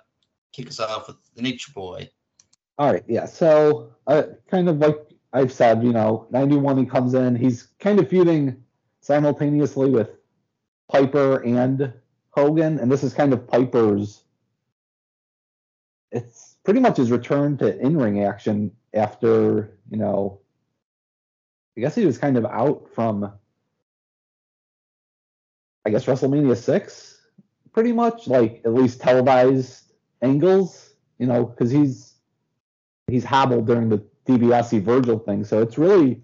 kick us off with the Nature Boy? All right, yeah. So, uh, kind of like I've said, you know, 91 he comes in, he's kind of feuding simultaneously with Piper and Hogan, and this is kind of Piper's. It's pretty much his return to in-ring action after, you know, I guess he was kind of out from, I guess WrestleMania six, pretty much like at least televised angles, you know, because he's he's hobbled during the DiBiase Virgil thing. So it's really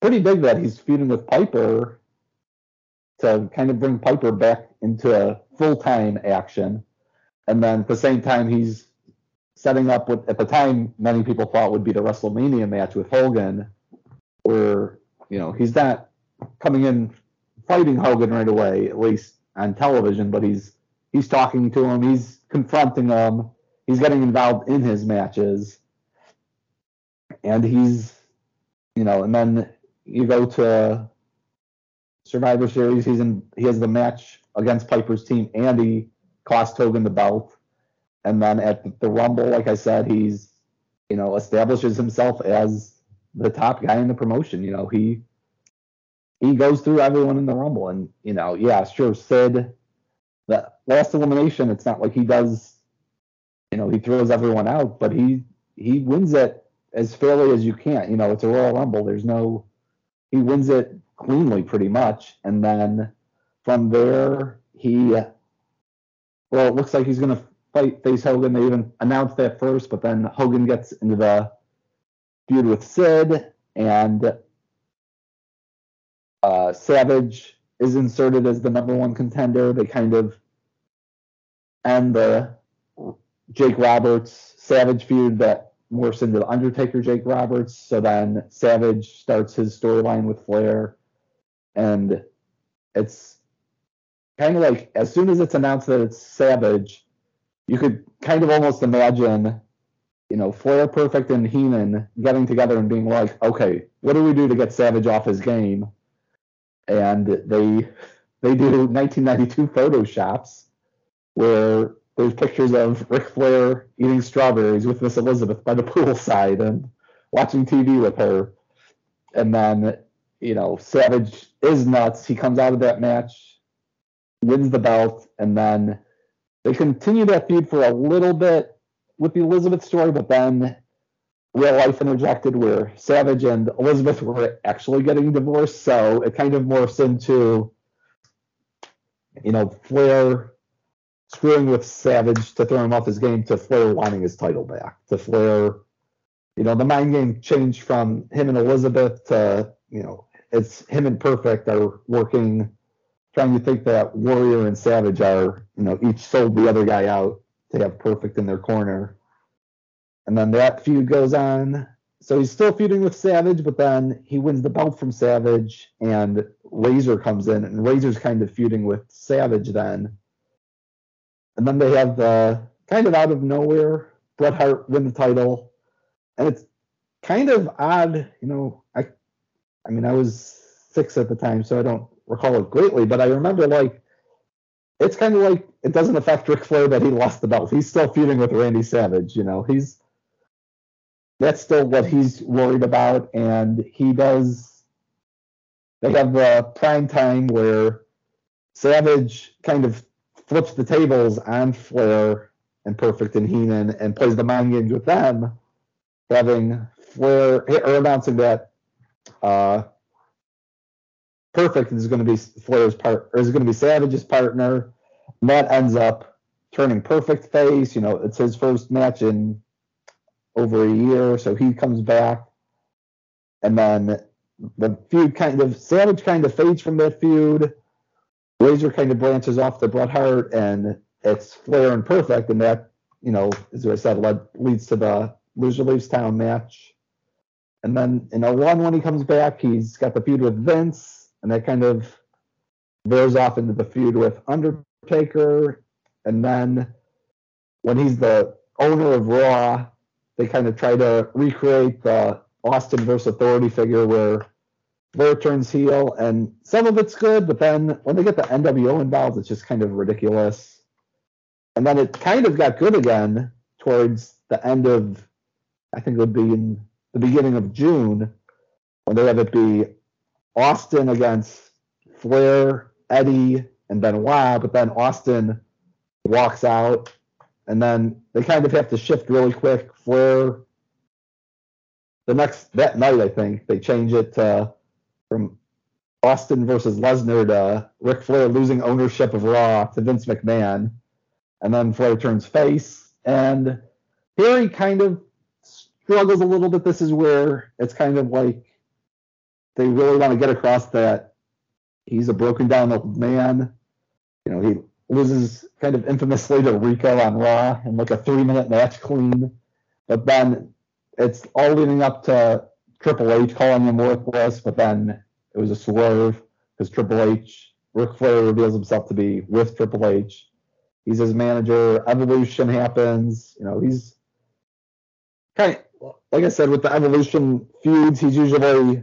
pretty big that he's feuding with Piper to kind of bring Piper back into full time action. And then at the same time, he's setting up what at the time many people thought would be the WrestleMania match with Hogan, where, you know, he's not coming in fighting Hogan right away, at least on television, but he's he's talking to him, he's confronting him, he's getting involved in his matches. And he's you know and then you go to survivor series he's in he has the match against piper's team and he cost hogan the belt. And then at the rumble like i said he's you know establishes himself as the top guy in the promotion you know he he goes through everyone in the rumble and you know yeah sure sid the last elimination it's not like he does you know, he throws everyone out, but he he wins it as fairly as you can. You know, it's a Royal Rumble. There's no he wins it cleanly pretty much. And then from there he well, it looks like he's gonna fight face Hogan. They even announced that first, but then Hogan gets into the feud with Sid and uh, Savage is inserted as the number one contender. They kind of end the Jake Roberts Savage feud that morphs into the Undertaker Jake Roberts. So then Savage starts his storyline with Flair, and it's kind of like as soon as it's announced that it's Savage, you could kind of almost imagine, you know, Flair, Perfect, and Heenan getting together and being like, okay, what do we do to get Savage off his game? And they they do 1992 photoshops where there's pictures of Ric Flair eating strawberries with Miss Elizabeth by the poolside and watching TV with her. And then, you know, Savage is nuts. He comes out of that match, wins the belt, and then they continue that feud for a little bit with the Elizabeth story, but then real life interjected where Savage and Elizabeth were actually getting divorced. So it kind of morphs into, you know, Flair screwing with Savage to throw him off his game to Flair wanting his title back. To Flair, you know, the mind game changed from him and Elizabeth to, you know, it's him and Perfect are working, trying to think that Warrior and Savage are, you know, each sold the other guy out to have Perfect in their corner. And then that feud goes on. So he's still feuding with Savage, but then he wins the belt from Savage, and Razor comes in, and Razor's kind of feuding with Savage then. And then they have the kind of out of nowhere Bret Hart win the title, and it's kind of odd, you know. I, I mean, I was six at the time, so I don't recall it greatly, but I remember like it's kind of like it doesn't affect Ric Flair that he lost the belt. He's still feuding with Randy Savage, you know. He's that's still what he's worried about, and he does. They have the prime time where Savage kind of flips the tables on Flair and Perfect and Heenan and plays the mind games with them, having Flair or announcing that uh, Perfect is going to be Flair's part or is going to be Savage's partner. And that ends up turning Perfect face. You know, it's his first match in over a year, so he comes back, and then the feud kind of Savage kind of fades from that feud. Razor kind of branches off to Bret Hart, and it's Flair and Perfect, and that you know, as I said, led, leads to the loser leaves town match. And then in a 01, when he comes back, he's got the feud with Vince, and that kind of veers off into the feud with Undertaker. And then when he's the owner of Raw, they kind of try to recreate the Austin versus Authority figure where Flair turns heel, and some of it's good, but then when they get the NWO involved, it's just kind of ridiculous. And then it kind of got good again towards the end of, I think it would be in the beginning of June, when they have it be Austin against Flair, Eddie, and Benoit, but then Austin walks out, and then they kind of have to shift really quick. Flair the next that night, I think they change it to, from Austin versus Lesnar to Ric Flair losing ownership of Raw to Vince McMahon, and then Flair turns face, and here he kind of struggles a little bit. This is where it's kind of like they really want to get across that he's a broken down old man. You know, he loses kind of infamously to Rico on Raw in like a three minute match clean. But then it's all leading up to Triple H calling him worthless, but then it was a swerve because Triple H, Ric Flair reveals himself to be with Triple H. He's his manager. Evolution happens. You know, he's kind of, like I said, with the Evolution feuds, he's usually,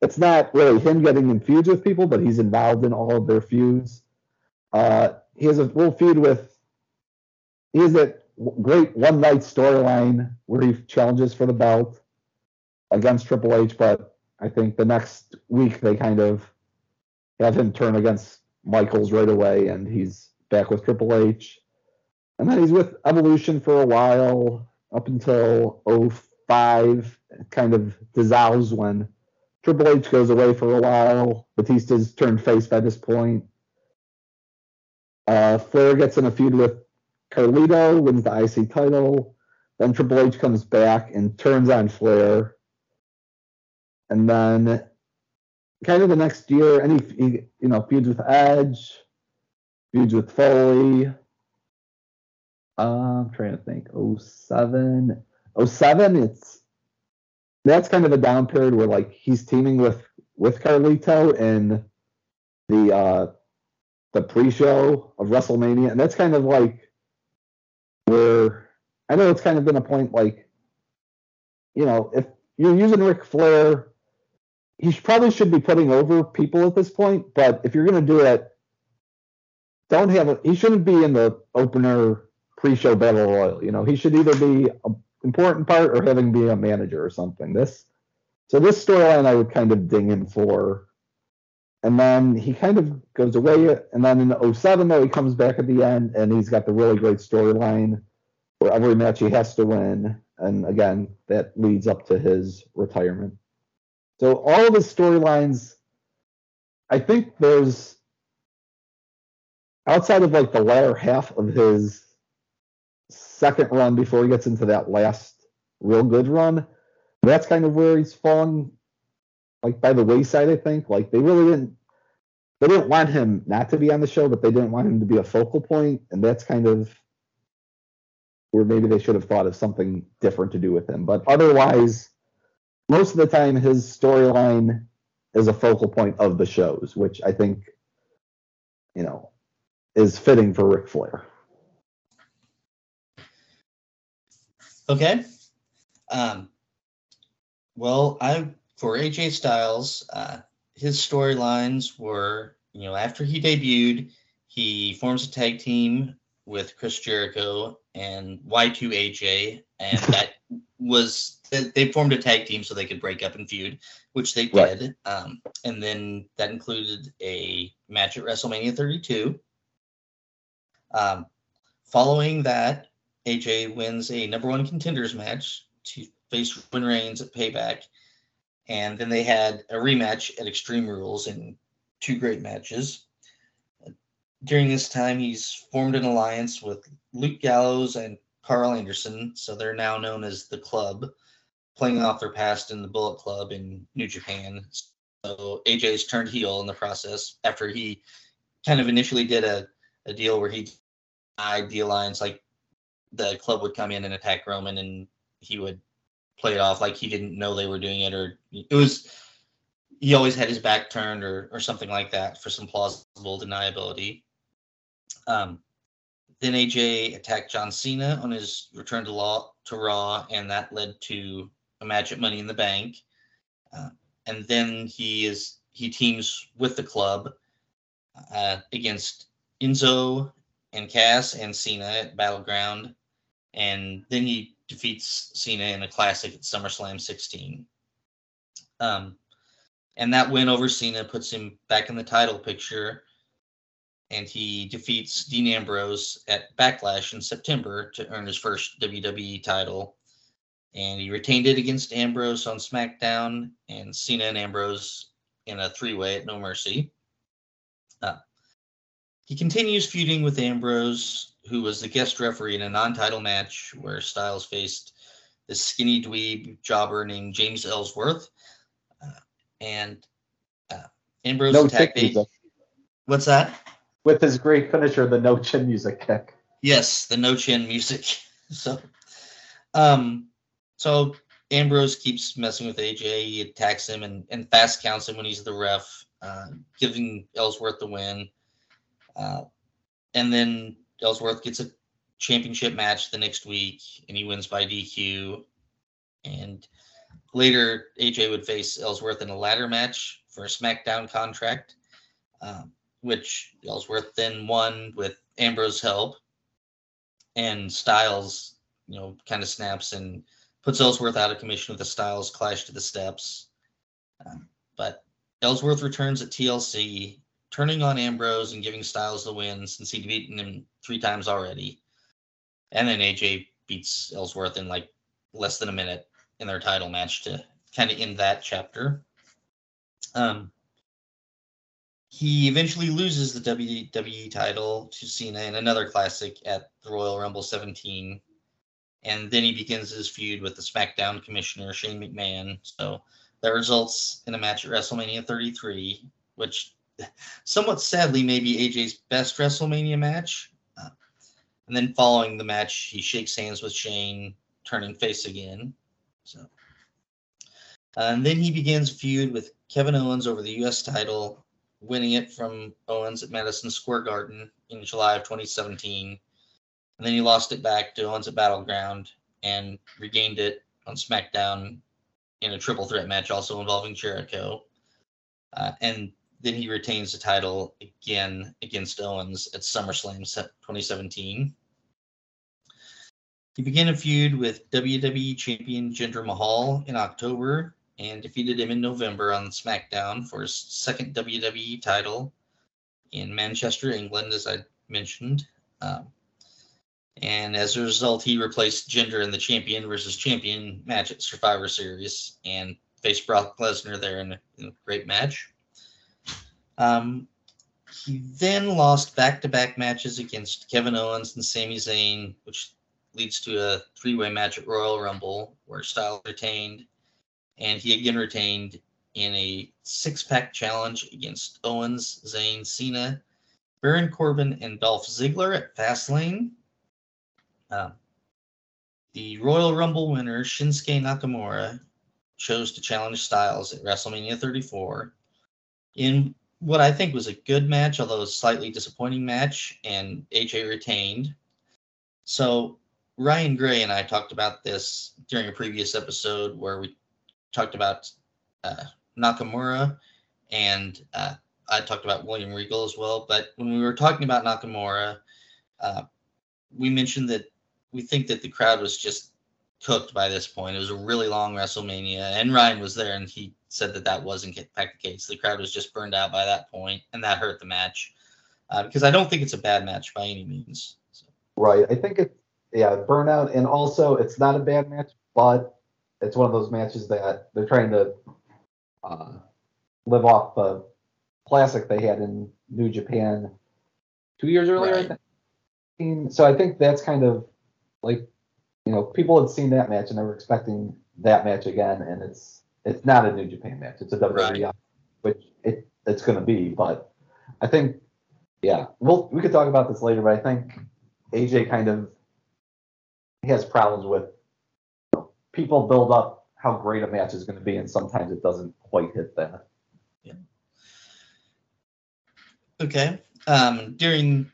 it's not really him getting in feuds with people, but he's involved in all of their feuds. Uh, he has a little feud with, he has a great one night storyline where he challenges for the belt against Triple H, but I think the next week they kind of have him turn against Michaels right away, and he's back with Triple H. And then he's with Evolution for a while up until 05. It kind of dissolves when Triple H goes away for a while. Batista's turned face by this point. Uh, Flair gets in a feud with Carlito wins the IC title. Then Triple H comes back and turns on Flair. And then kind of the next year, any you know feuds with Edge, feuds with Foley. Uh, I'm trying to think. 07. 07, it's that's kind of a down period where like he's teaming with with Carlito in the uh the pre-show of WrestleMania, and that's kind of like where I know it's kind of been a point like, you know, if you're using Ric Flair, he probably should be putting over people at this point. But if you're going to do it, don't have a, he shouldn't be in the opener pre-show battle royal. You know, he should either be an important part or having be a manager or something. This so this storyline I would kind of ding him for. And then he kind of goes away. And then in 07, though, he comes back at the end and he's got the really great storyline where every match he has to win. And again, that leads up to his retirement. So all of his storylines, I think there's outside of like the latter half of his second run before he gets into that last real good run, that's kind of where he's fallen like by the wayside, I think. Like they really didn't they didn't want him not to be on the show, but they didn't want him to be a focal point, and that's kind of where maybe they should have thought of something different to do with him. But otherwise, most of the time his storyline is a focal point of the shows, which I think, you know, is fitting for Ric Flair. Okay. Um, well, I for AJ Styles, uh, his storylines were, you know, after he debuted, he forms a tag team with Chris Jericho and Y2AJ, and that was they formed a tag team so they could break up and feud, which they did. Um, and then that included a match at WrestleMania 32. Um, following that, AJ wins a number one contenders match to face Roman Reigns at Payback and then they had a rematch at Extreme Rules in two great matches. During this time, he's formed an alliance with Luke Gallows and Karl Anderson, so they're now known as the Club. playing off their past in the Bullet Club in New Japan. So AJ's turned heel in the process after he kind of initially did a, a deal where he denied the alliance, like the club would come in and attack Roman and he would play it off like he didn't know they were doing it or it was he always had his back turned or or something like that for some plausible deniability. Um, then AJ attacked John Cena on his return to Law to Raw, and that led to a match at Money in the Bank. Uh, and then he is he teams with the club uh, against Enzo and Cass and Cena at Battleground, and then he defeats Cena in a classic at SummerSlam 16. Um, and that win over Cena puts him back in the title picture. And he defeats Dean Ambrose at Backlash in September to earn his first WWE title. And he retained it against Ambrose on SmackDown and Cena and Ambrose in a three way at No Mercy. Uh, he continues feuding with Ambrose, who was the guest referee in a non title match where Styles faced the skinny dweeb jobber named James Ellsworth and uh, Ambrose No attacked chick A- music. What's that? With his great finisher, the no chin music kick. Yes, the no chin music. So, um, so Ambrose keeps messing with AJ. He attacks him and, and fast counts him when he's the ref, uh, giving Ellsworth the win. Uh, and then Ellsworth gets a championship match the next week, and he wins by DQ. And later, AJ would face Ellsworth in a ladder match for a SmackDown contract, um, which Ellsworth then won with Ambrose help and Styles, you know, kind of snaps and puts Ellsworth out of commission with a Styles clash to the steps. Um, but Ellsworth returns at TLC, turning on Ambrose and giving Styles the win since he'd beaten him three times already. And then AJ beats Ellsworth in like less than a minute in their title match to kind of end that chapter. Um, he eventually loses the WWE title to Cena in another classic at the Royal Rumble 17. And then he begins his feud with the SmackDown commissioner, Shane McMahon. So that results in a match at WrestleMania 33, which somewhat sadly maybe AJ's best WrestleMania match. Uh, and then following the match, he shakes hands with Shane, turning face again. So, uh, and then he begins feud with Kevin Owens over the U.S. title winning it from Owens at Madison Square Garden in July of 2017. And then he lost it back to Owens at Battleground and regained it on SmackDown in a triple threat match, also involving Jericho. Uh, and then he retains the title again against Owens at SummerSlam 2017. He began a feud with WWE Champion Jinder Mahal in October and defeated him in November on SmackDown for his second WWE title in Manchester, England, as I mentioned. Um, and as a result, he replaced Jinder in the champion versus champion match at Survivor Series and faced Brock Lesnar there in a, in a great match. Um, he then lost back to back matches against Kevin Owens and Sami Zayn, which leads to a three way match at Royal Rumble where Styles retained and he again retained in a six pack challenge against Owens, Zayn, Cena, Baron Corbin, and Dolph Ziggler at Fastlane. Um, the Royal Rumble winner, Shinsuke Nakamura, chose to challenge Styles at WrestleMania 34 in what I think was a good match, although a slightly disappointing match, and AJ retained. So Ryan Gray and I talked about this during a previous episode where we talked about uh, Nakamura, and uh, I talked about William Regal as well. But when we were talking about Nakamura, uh, we mentioned that we think that the crowd was just cooked by this point. It was a really long WrestleMania, and Ryan was there, and he said that that wasn't in fact the case. The crowd was just burned out by that point, and that hurt the match. Uh, because I don't think it's a bad match by any means. So. Right. I think it's yeah, burnout, and also it's not a bad match, but it's one of those matches that they're trying to uh, live off the classic they had in New Japan two years earlier. Right. I think. So I think that's kind of like you know people had seen that match and they were expecting that match again, and it's it's not a New Japan match. It's a WWE, Right. which it it's going to be. But I think, yeah, we'll we could talk about this later. But I think AJ kind of he has problems with you know, people build up how great a match is going to be, and sometimes it doesn't quite hit that. Yeah. Okay. Um, during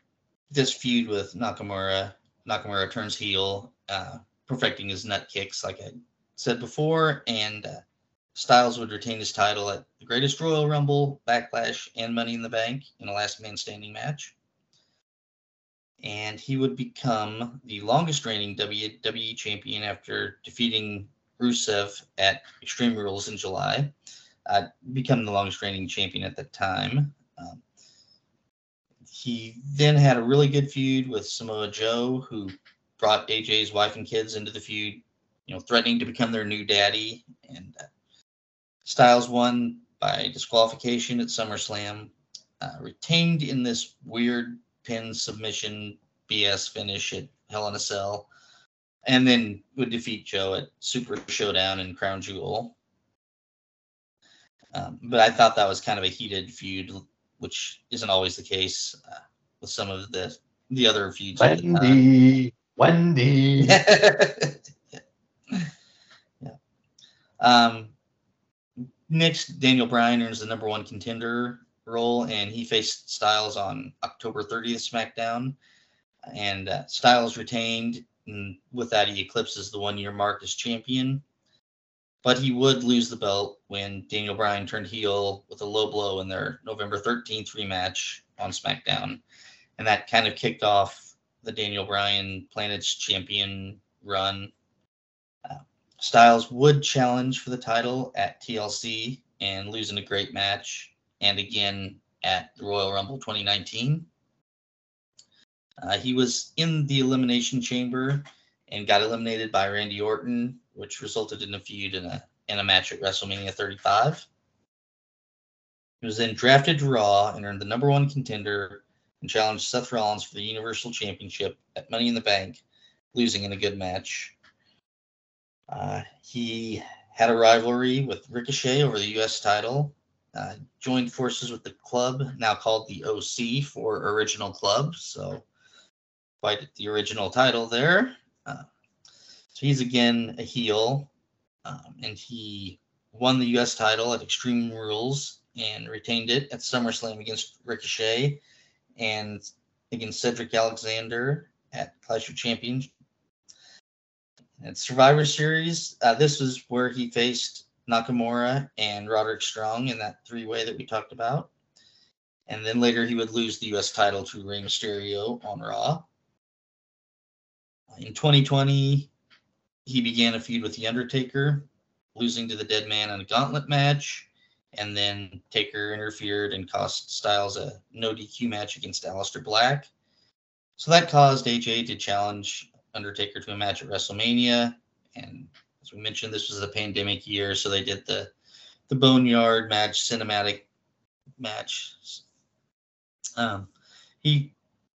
this feud with Nakamura, Nakamura turns heel, uh, perfecting his nut kicks, like I said before, and uh, Styles would retain his title at the Greatest Royal Rumble, Backlash, and Money in the Bank in a last man standing match. And he would become the longest reigning WWE champion after defeating Rusev at Extreme Rules in July. Uh, become the longest reigning champion at that time. Um, he then had a really good feud with Samoa Joe, who brought AJ's wife and kids into the feud, you know, threatening to become their new daddy. And uh, Styles won by disqualification at SummerSlam, uh, retained in this weird pin submission BS finish at Hell in a Cell, and then would defeat Joe at Super Showdown and Crown Jewel. Um, but I thought that was kind of a heated feud, which isn't always the case uh, with some of the the other feuds. at the time. Wendy, Wendy. yeah. Um, next, Daniel Bryan earns the number one contender role, and he faced Styles on October 30th SmackDown. And uh, Styles retained, and with that, he eclipses the one year mark as champion. But he would lose the belt when Daniel Bryan turned heel with a low blow in their November 13th rematch on SmackDown. And that kind of kicked off the Daniel Bryan Planet's champion run. Styles would challenge for the title at TLC and lose in a great match, and again at the Royal Rumble 2019. Uh, he was in the Elimination Chamber and got eliminated by Randy Orton, which resulted in a feud in a in a match at WrestleMania 35. He was then drafted to Raw and earned the number one contender and challenged Seth Rollins for the Universal Championship at Money in the Bank, losing in a good match. Uh, he had a rivalry with Ricochet over the U.S. title. Uh, joined forces with the club, now called the OC for Original Club. So, quite the original title there. Uh, so he's again a heel, um, and he won the U.S. title at Extreme Rules and retained it at SummerSlam against Ricochet and against Cedric Alexander at Clash of Champions. At Survivor Series, uh, this was where he faced Nakamura and Roderick Strong in that three way that we talked about. And then later he would lose the U.S. title to Rey Mysterio on Raw. In 2020, he began a feud with The Undertaker, losing to the Dead Man in a gauntlet match. And then Taker interfered and cost Styles a no DQ match against Aleister Black. So that caused AJ to challenge Undertaker to a match at WrestleMania. And as we mentioned, this was a pandemic year, so they did the the Boneyard match, cinematic match. Um, he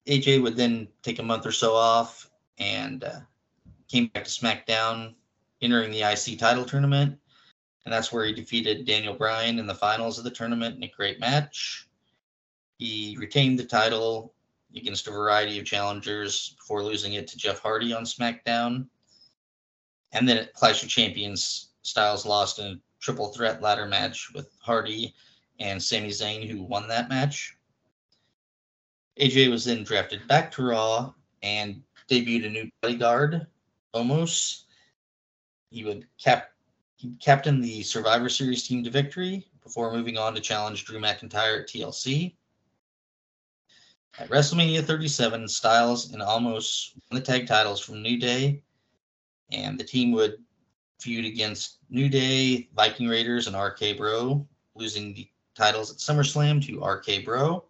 AJ would then take a month or so off and uh, came back to SmackDown, entering the IC title tournament. And that's where he defeated Daniel Bryan in the finals of the tournament in a great match. He retained the title against a variety of challengers before losing it to Jeff Hardy on SmackDown. And then at Clash of Champions, Styles lost in a triple threat ladder match with Hardy and Sami Zayn, who won that match. AJ was then drafted back to Raw and debuted a new bodyguard, Omos. He would cap he captained the Survivor Series team to victory before moving on to challenge Drew McIntyre at TLC. At WrestleMania 37, Styles and Omos won the tag titles from New Day, and the team would feud against New Day, Viking Raiders, and RK Bro, losing the titles at SummerSlam to RK Bro.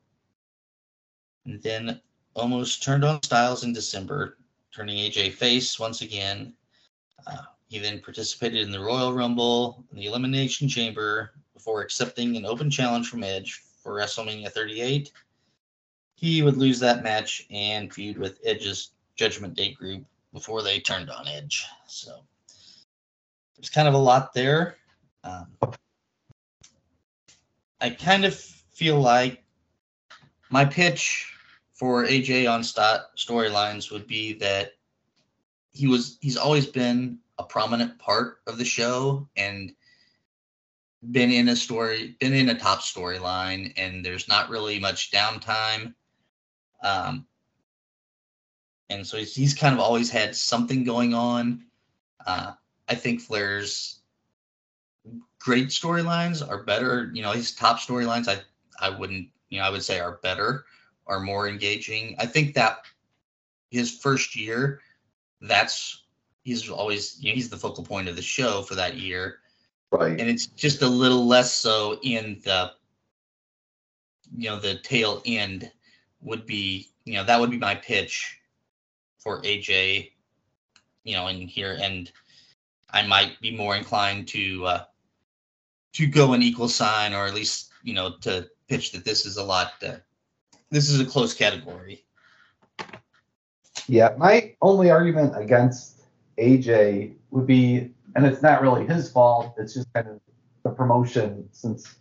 And then Omos turned on Styles in December, turning AJ face once again. Uh, he then participated in the Royal Rumble and the Elimination Chamber before accepting an open challenge from Edge for WrestleMania 38. He would lose that match and feud with Edge's Judgment Day group before they turned on Edge. So there's kind of a lot there. Um, I kind of feel like my pitch for AJ on stot storylines would be that he was he's always been a prominent part of the show and been in a story been in a top storyline and there's not really much downtime um and so he's, he's kind of always had something going on. Uh i think flair's great storylines are better you know his top storylines i i wouldn't you know i would say are better are more engaging. I think that his first year that's he's always you know, he's the focal point of the show for that year. Right. and it's just a little less so in the you know the tail end would be you know that would be my pitch for AJ you know in here and I might be more inclined to uh to go an equal sign or at least you know to pitch that this is a lot uh, this is a close category Yeah, my only argument against AJ would be, and it's not really his fault. It's just kind of the promotion since,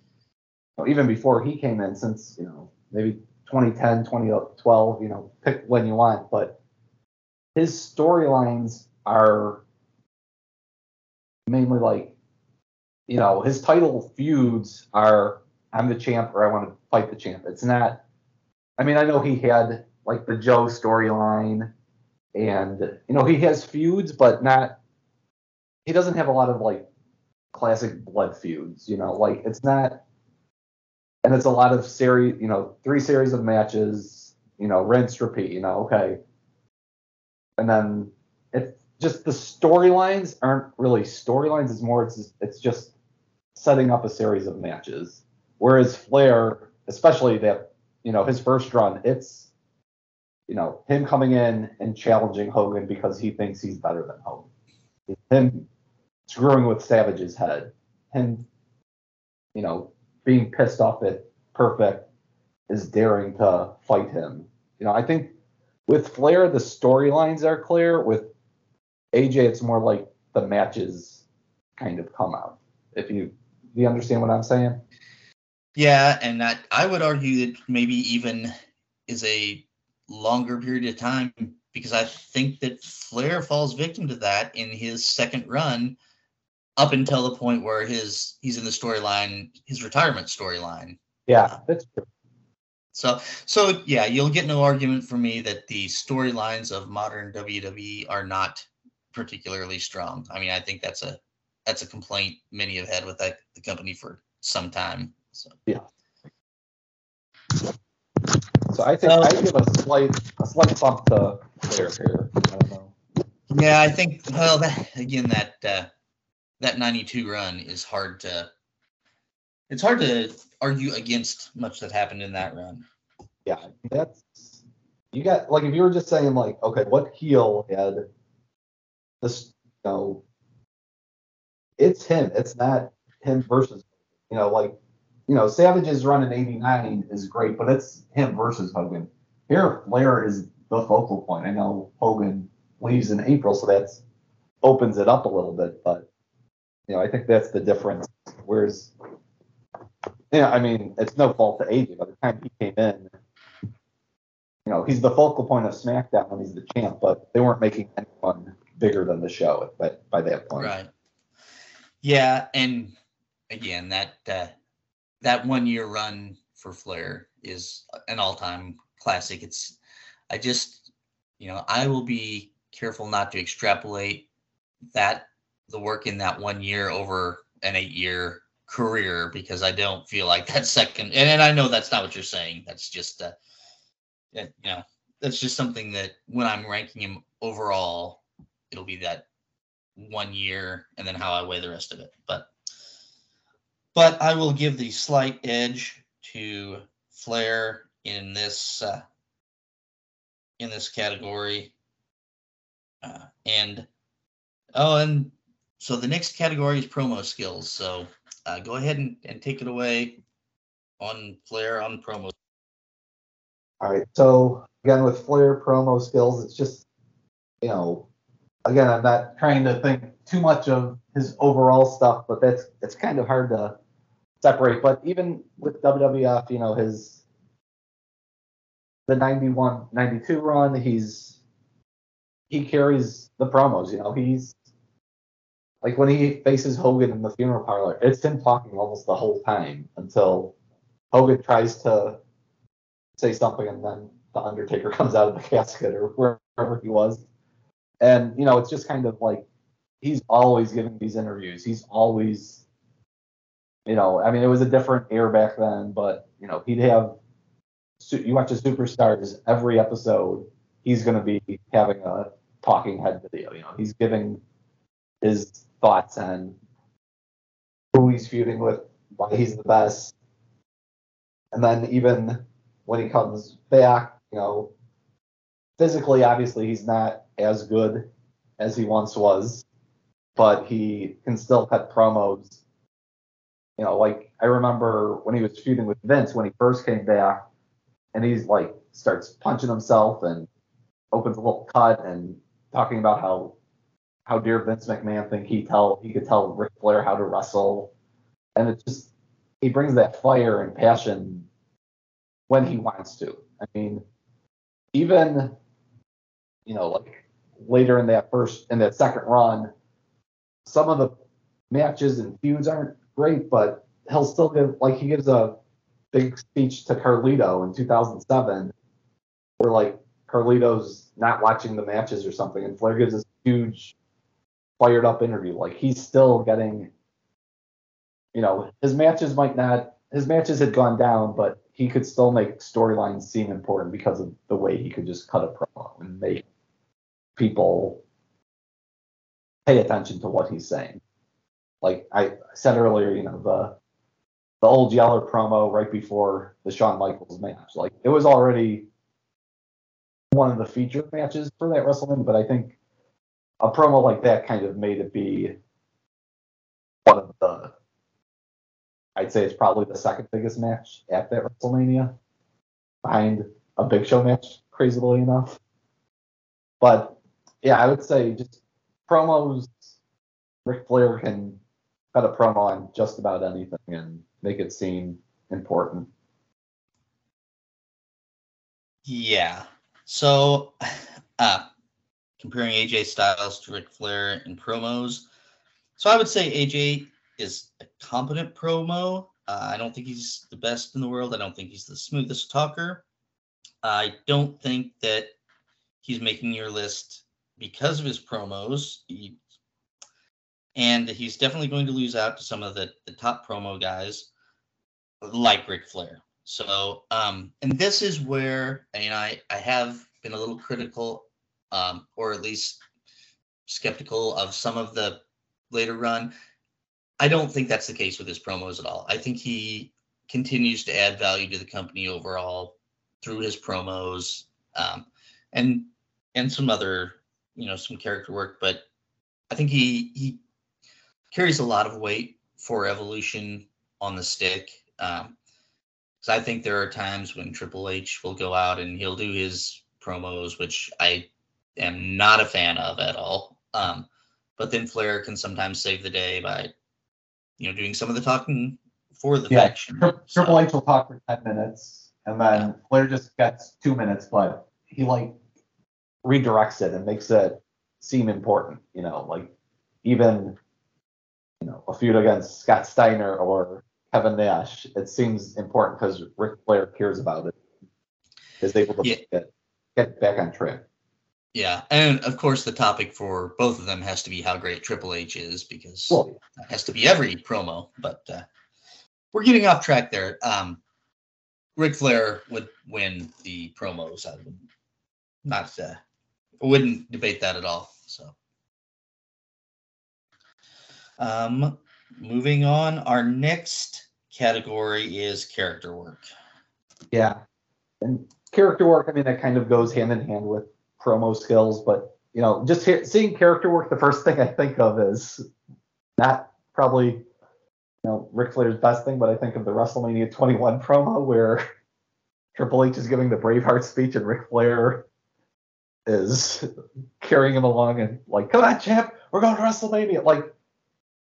even before he came in, since you know maybe 2010, 2012. You know, pick when you want, but his storylines are mainly like, you know, his title feuds are I'm the champ or I want to fight the champ. It's not. I mean, I know he had like the Joe storyline, and you know he has feuds, but not. He doesn't have a lot of like classic blood feuds. You know, like it's not. And it's a lot of series, you know, three series of matches, you know, rinse, repeat, you know, okay. And then it's just the storylines aren't really storylines. It's more, it's it's just setting up a series of matches. Whereas Flair, especially that, you know, his first run, it's you know, him coming in and challenging Hogan because he thinks he's better than Hogan. Him screwing with Savage's head. Him, you know, being pissed off at Perfect is daring to fight him. You know, I think with Flair the storylines are clear. With AJ, it's more like the matches kind of come out. If you do you understand what I'm saying? Yeah, and that I would argue that maybe even is a longer period of time because I think that Flair falls victim to that in his second run up until the point where his he's in the storyline, his retirement storyline. Yeah, that's true. So so yeah, you'll get no argument from me that the storylines of modern WWE are not particularly strong. I mean, I think that's a that's a complaint many have had with that the company for some time. So yeah. So I think So- I give a slight a slight bump to Flair here. I don't know. Yeah, I think well that again that uh, that 92 run is hard to it's hard to argue against much that happened in that run. Yeah, that's you got like if you were just saying like, okay, what heel had this you know it's him. It's not him versus you know, like you know, Savage's run in eighty nine is great, but it's him versus Hogan. Here Flair is the focal point. I know Hogan leaves in April, so that's opens it up a little bit, but you know, I think that's the difference. Whereas yeah, I mean, it's no fault to AJ. By the time he came in, you know, he's the focal point of SmackDown when he's the champ, but they weren't making anyone bigger than the show by, by that point. Right. Yeah, and again that uh, that one year run for Flair is an all time classic. It's I just you know I will be careful not to extrapolate that the work in that one year over an eight year career because I don't feel like that second and, and I know that's not what you're saying. That's just uh, you know that's just something that when I'm ranking him overall, it'll be that one year and then how I weigh the rest of it. But but I will give the slight edge to Flair in this uh, in this category. Uh, and oh, and so the next category is promo skills. So uh, go ahead and, and take it away on Flair on promo. All right. So again, with Flair promo skills, it's just, you know, again, I'm not trying to think too much of his overall stuff, but that's it's kind of hard to separate. But even with WWF, you know, his the 91 92 run, he's he carries the promos, you know, he's like when he faces Hogan in the funeral parlor, it's him talking almost the whole time until Hogan tries to say something and then the Undertaker comes out of the casket or wherever he was. And, you know, it's just kind of like he's always giving these interviews. He's always, you know, I mean, it was a different era back then, but, you know, he'd have, you watch the superstars every episode, he's going to be having a talking head video. You know, he's giving his thoughts on who he's feuding with, why he's the best. And then even when he comes back, you know, physically, obviously, he's not as good as he once was, but he can still cut promos. You know, like I remember when he was feuding with Vince when he first came back, and he's like starts punching himself and opens a little cut and talking about how how dear Vince McMahon think he tell he could tell Ric Flair how to wrestle, and it just he brings that fire and passion when he wants to. I mean, even you know like later in that first in that second run, some of the matches and feuds aren't great, but he'll still give like he gives a big speech to Carlito in 2007, where like Carlito's not watching the matches or something, and Flair gives this huge fired up interview. Like he's still getting, you know, his matches might not, his matches had gone down, but he could still make storylines seem important because of the way he could just cut a promo and make people pay attention to what he's saying. Like I said earlier, you know, the the old Yeller promo right before the Shawn Michaels match, like it was already one of the featured matches for that WrestleMania, but I think a promo like that kind of made it be one of the I'd say it's probably the second biggest match at that WrestleMania behind a Big Show match, crazily enough. But yeah, I would say just promos. Ric Flair can cut a promo on just about anything and make it seem important. Yeah. So, uh, comparing AJ Styles to Ric Flair in promos. So I would say AJ is a competent promo. Uh, I don't think he's the best in the world. I don't think he's the smoothest talker. I don't think that he's making your list because of his promos. He, and he's definitely going to lose out to some of the, the top promo guys like Ric Flair. So, um, and this is where, and I, I have been a little critical, um, or at least skeptical of some of the later run. I don't think that's the case with his promos at all. I think he continues to add value to the company overall through his promos, um, and and some other, you know, some character work. But I think he he carries a lot of weight for evolution on the stick. Um, I think there are times when Triple H will go out and he'll do his promos, which I am not a fan of at all. Um, but then Flair can sometimes save the day by, you know, doing some of the talking for the Yeah, faction. Tri- So, Triple H will talk for ten minutes, and then Flair just gets two minutes, but he like redirects it and makes it seem important. You know, like even you know a feud against Scott Steiner or Kevin Nash, it seems important because Ric Flair cares about it. Is able to Yeah. get get back on track. Yeah, and of course the topic for both of them has to be how great Triple H is because Well, that has to be every promo. But uh, we're getting off track there. Um, Ric Flair would win the promos. I would not uh, wouldn't debate that at all. So, um, moving on, our next category is character work. Yeah. And character work, I mean, that kind of goes hand in hand with promo skills, but you know, just seeing character work, the first thing I think of is not probably you know Ric Flair's best thing, but I think of the WrestleMania 21 promo where Triple H is giving the Braveheart speech and Ric Flair is carrying him along and like, come on, champ, we're going to WrestleMania. Like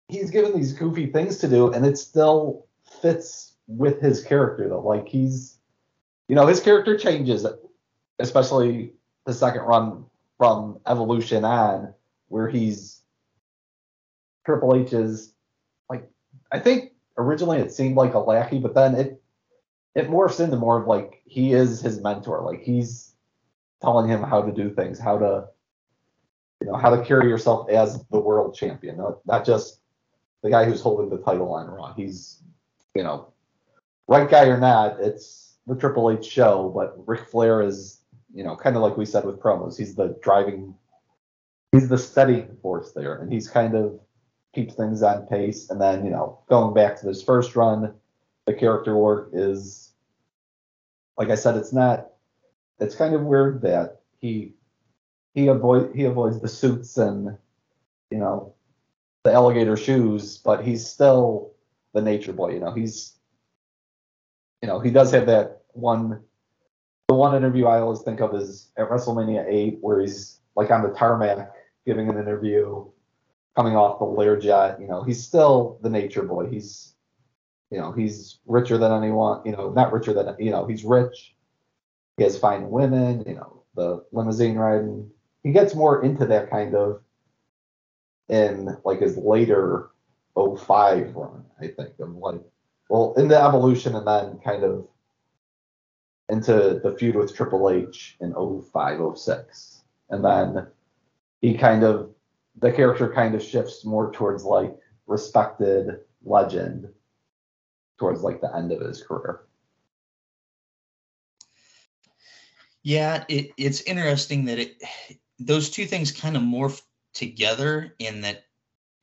he's given these goofy things to do, and it still fits with his character though. Like he's, you know, his character changes, especially the second run from Evolution on, where he's Triple H's like I think originally it seemed like a lackey, but then it it morphs into more of like he is his mentor. Like he's telling him how to do things, how to you know, how to carry yourself as the world champion, not, not just the guy who's holding the title on Raw. He's, you know, right guy or not, it's the Triple H show, but Ric Flair is, you know, kind of like we said with promos. He's the driving, he's the steady force there, and he's kind of keeps things on pace. And then, you know, going back to this first run, the character work is, like I said, it's not. It's kind of weird that he he avoid he avoids the suits and you know the alligator shoes, but he's still the nature boy. You know, he's you know he does have that one. The one interview I always think of is at WrestleMania 8, where he's like on the tarmac giving an interview, coming off the Learjet. You know, he's still the nature boy. He's you know he's richer than anyone. You know, not richer than you know he's rich. He has fine women. You know, the limousine riding. He gets more into that kind of in like his later 05 run, I think, of like well, in the evolution and then kind of into the feud with Triple H in 05, 06. And then he kind of the character kind of shifts more towards like respected legend towards like the end of his career. Yeah, it, it's interesting that it those two things kind of morph together in that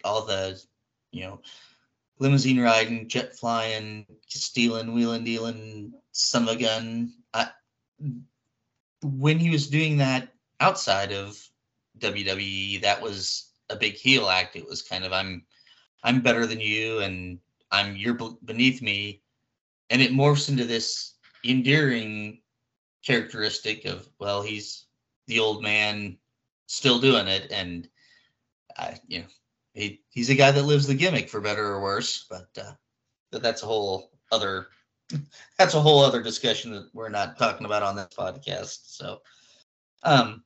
all the you know limousine riding, jet flying, stealing, wheeling, dealing, son of a gun. I, when he was doing that outside of WWE, that was a big heel act. It was kind of I'm I'm better than you and I'm you're beneath me, and it morphs into this endearing characteristic of well he's the old man still doing it and I, you know he he's a guy that lives the gimmick for better or worse but uh but that's a whole other that's a whole other discussion that we're not talking about on this podcast so um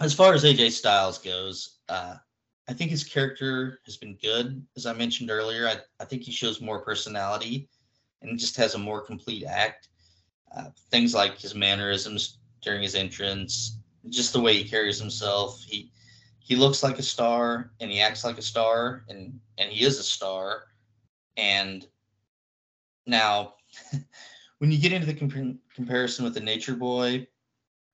as far as AJ Styles goes uh I think his character has been good as I mentioned earlier. I, I think he shows more personality and just has a more complete act. Uh, things like his mannerisms during his entrance just the way he carries himself. He he looks like a star and he acts like a star and and he is a star. And now when you get into the comp- comparison with the nature boy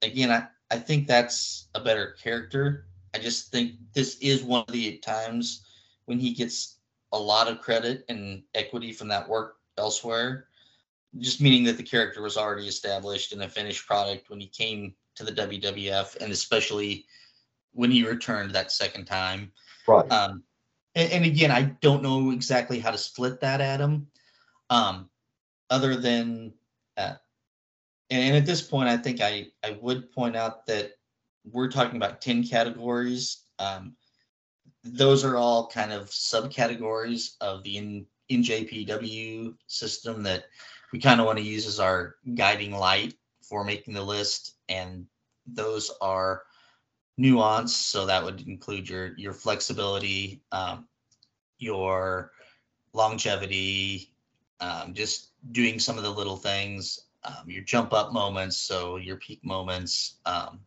again i i think that's a better character i just think this is one of the times when he gets a lot of credit and equity from that work elsewhere just meaning that the character was already established in a finished product when he came to the wwf and especially when he returned that second time. Right. Um, and, and, again, I don't know exactly how to split that, atom. Um, other than, uh, and at this point, I think I I would point out that we're talking about ten categories. Um, those are all kind of subcategories of the in, NJPW system that we kind of want to use as our guiding light for making the list, and those are nuance. So that would include your your flexibility, um, your longevity, um, just doing some of the little things, um, your jump up moments, so your peak moments, um,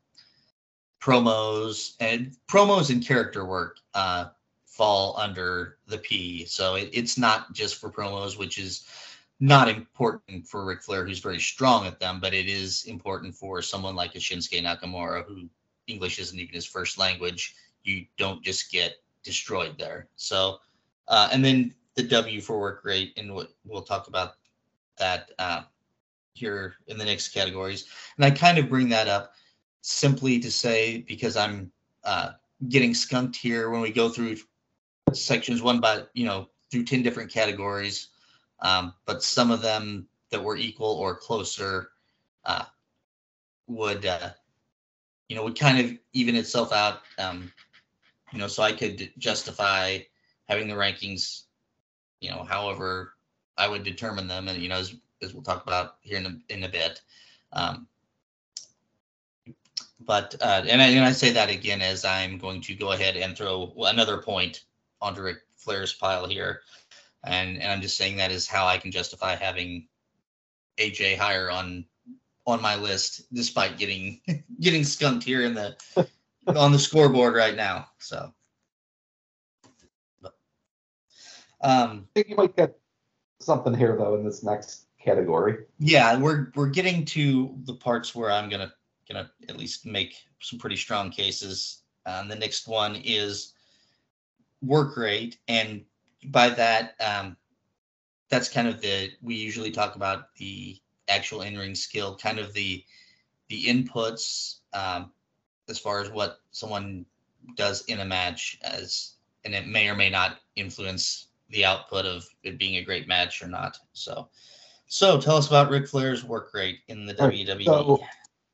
promos, and promos and character work uh, fall under the P. So it, it's not just for promos, which is not important for Ric Flair, who's very strong at them, but it is important for someone like a Shinsuke Nakamura, who English isn't even his first language, you don't just get destroyed there. So, uh, and then the W for work rate, and what we'll talk about that uh, here in the next categories. And I kind of bring that up simply to say because I'm uh, getting skunked here when we go through sections one by you know through ten different categories, um, but some of them that were equal or closer uh, would uh, you know, would kind of even itself out. Um, you know, so I could justify having the rankings, you know, however I would determine them, and you know, as as we'll talk about here in a, in a bit. Um, but uh, and I, and I say that again as I'm going to go ahead and throw another point onto Ric Flair's pile here, and and I'm just saying that is how I can justify having AJ higher on on my list, despite getting getting skunked here in the on the scoreboard right now. So, um, I think you might get something here though in this next category. yeah, we're we're getting to the parts where I'm gonna gonna at least make some pretty strong cases. Um, the next one is work rate, and by that, um, that's kind of the we usually talk about the actual in-ring skill, kind of the the inputs um, as far as what someone does in a match, as and it may or may not influence the output of it being a great match or not. So, so tell us about Ric Flair's work rate in the. Right, WWE. so-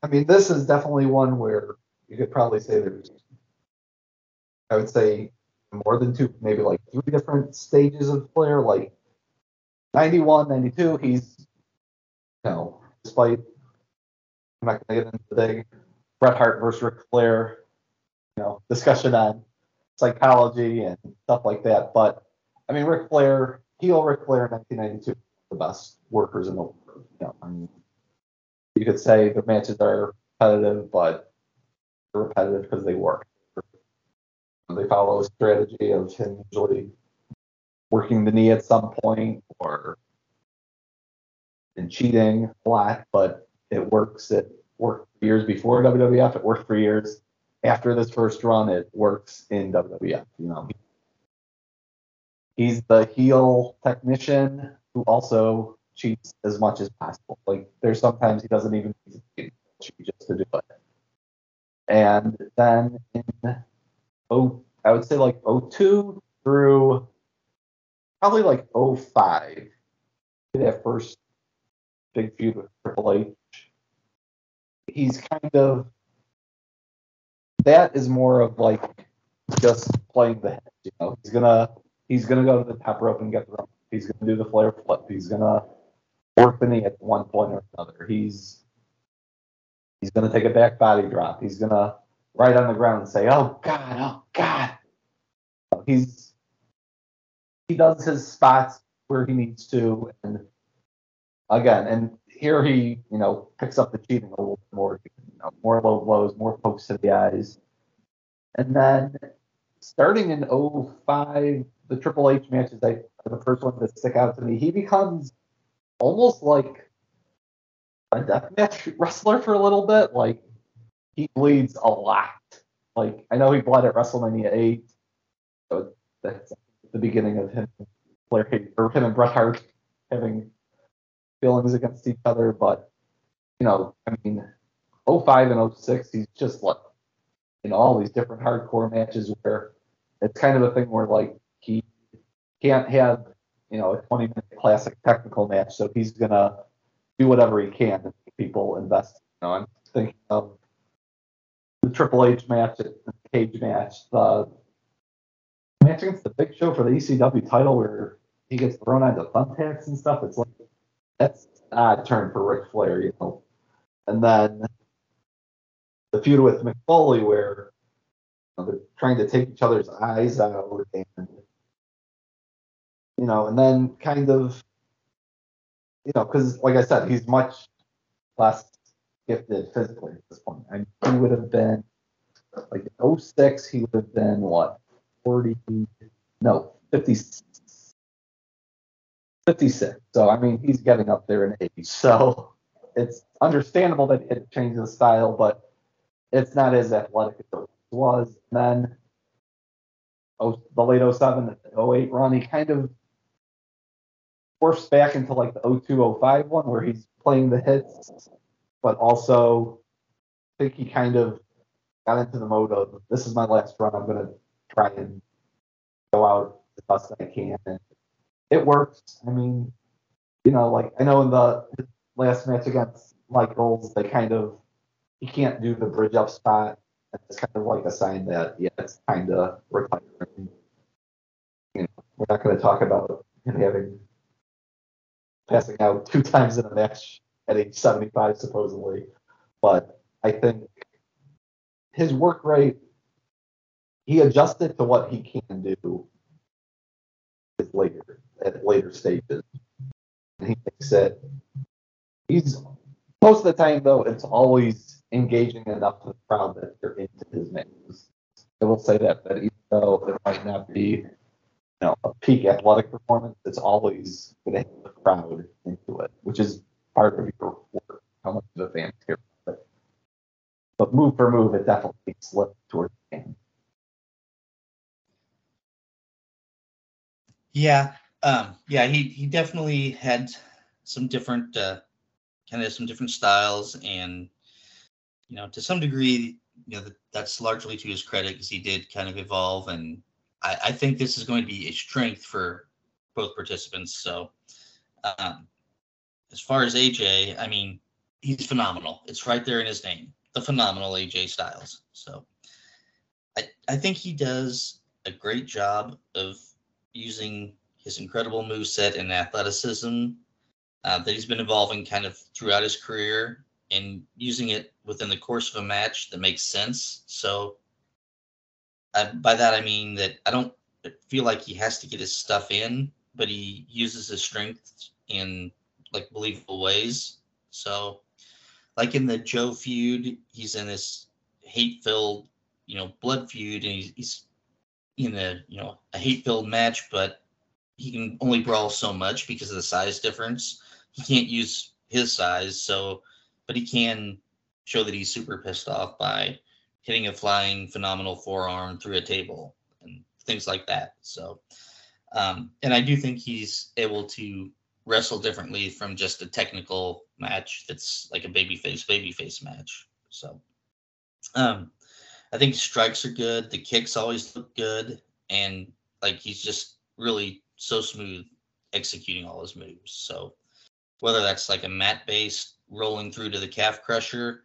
I mean, this is definitely one where you could probably say there's, I would say, more than two, maybe like three different stages of Flair. Like 91, 92, he's, you know, despite, I'm not going to get into the big Bret Hart versus Ric Flair, you know, discussion on psychology and stuff like that. But I mean, Ric Flair, heel Ric Flair in 1992, the best workers in the world. You know, I mean, you could say the matches are repetitive, but they're repetitive because they work. They follow a strategy of him usually working the knee at some point or and cheating a lot, but it works. It worked years before WWF. It worked for years after this first run. It works in WWF. You know, he's the heel technician who also cheats as much as possible. Like there's sometimes he doesn't even cheat just to do it. And then in oh I would say like 02 through probably like 05, that first big feud with Triple H. He's kind of that is more of like just playing the head, you know. He's gonna he's gonna go to the top rope and get the rope. He's gonna do the Flair flip. He's gonna work the knee at one point or another. He's he's gonna take a back body drop. He's gonna right on the ground and say, "Oh God, oh God." He's he does his spots where he needs to, and again, and here he you know picks up the cheating a little bit more, you know, more low blows, more pokes to the eyes, and then starting in 05, the Triple H matches I the first one to stick out to me. He becomes almost like a deathmatch wrestler for a little bit. Like he bleeds a lot. Like I know he bled at WrestleMania 8. So that's the beginning of him, or him and Bret Hart having feelings against each other. But you know, I mean, 05 and 06, he's just like in all these different hardcore matches where it's kind of a thing where like can't have you know a 20 minute classic technical match, so he's gonna do whatever he can to make people invest. You know, I'm thinking of the Triple H match, the cage match, the match against the Big Show for the ECW title where he gets thrown onto thumbtacks and stuff. It's like that's an odd turn for Ric Flair, you know. And then the feud with Mick Foley where you know, they're trying to take each other's eyes out and you know, and then kind of you know, because like I said, he's much less gifted physically at this point. I mean, he would have been like 06, he would have been what 40 no 50 56 so i mean he's getting up there in age. So it's understandable that it changes the style but it's not as athletic as it was. And then oh, the late 07 08 run he kind of forced back into like the 02 05 one where he's playing the hits but also I think he kind of got into the mode of this is my last run i'm to try and go out as best I can. And it works. I mean, you know, like I know in the last match against Michaels, they kind of he can't do the bridge up spot. It's kind of like a sign that yeah, it's kind of retiring. You know, we're not going to talk about him having passing out two times in a match at age 75 supposedly, but I think his work rate he adjusted to what he can do later at later stages. And he that he's most of the time though it's always engaging enough to the crowd that they're into his matches. I will say that that even though it might not be know a peak athletic performance, it's always going to have the crowd into it, which is part of your work, how much the fans care about it. But move for move, it definitely slipped towards the end. Yeah, um, yeah, he he definitely had some different uh, kind of some different styles, and you know, to some degree, you know, that's largely to his credit because he did kind of evolve, and I, I think this is going to be a strength for both participants. So, um, as far as AJ, I mean, he's phenomenal. It's right there in his name, the phenomenal AJ Styles. So, I I think he does a great job of using his incredible move set and athleticism uh, that he's been evolving kind of throughout his career and using it within the course of a match that makes sense. So uh, by that I mean that I don't feel like he has to get his stuff in, but he uses his strength in like believable ways. So like in the Joe feud, he's in this hate-filled, you know, blood feud, and he's, he's in a you know a hate-filled match, but he can only brawl so much because of the size difference. He can't use his size, so but he can show that he's super pissed off by hitting a flying phenomenal forearm through a table and things like that. So, um, and I do think he's able to wrestle differently from just a technical match that's like a babyface babyface match. So, um, I think strikes are good. The kicks always look good, and like he's just really so smooth executing all his moves. So whether that's like a mat based rolling through to the calf crusher,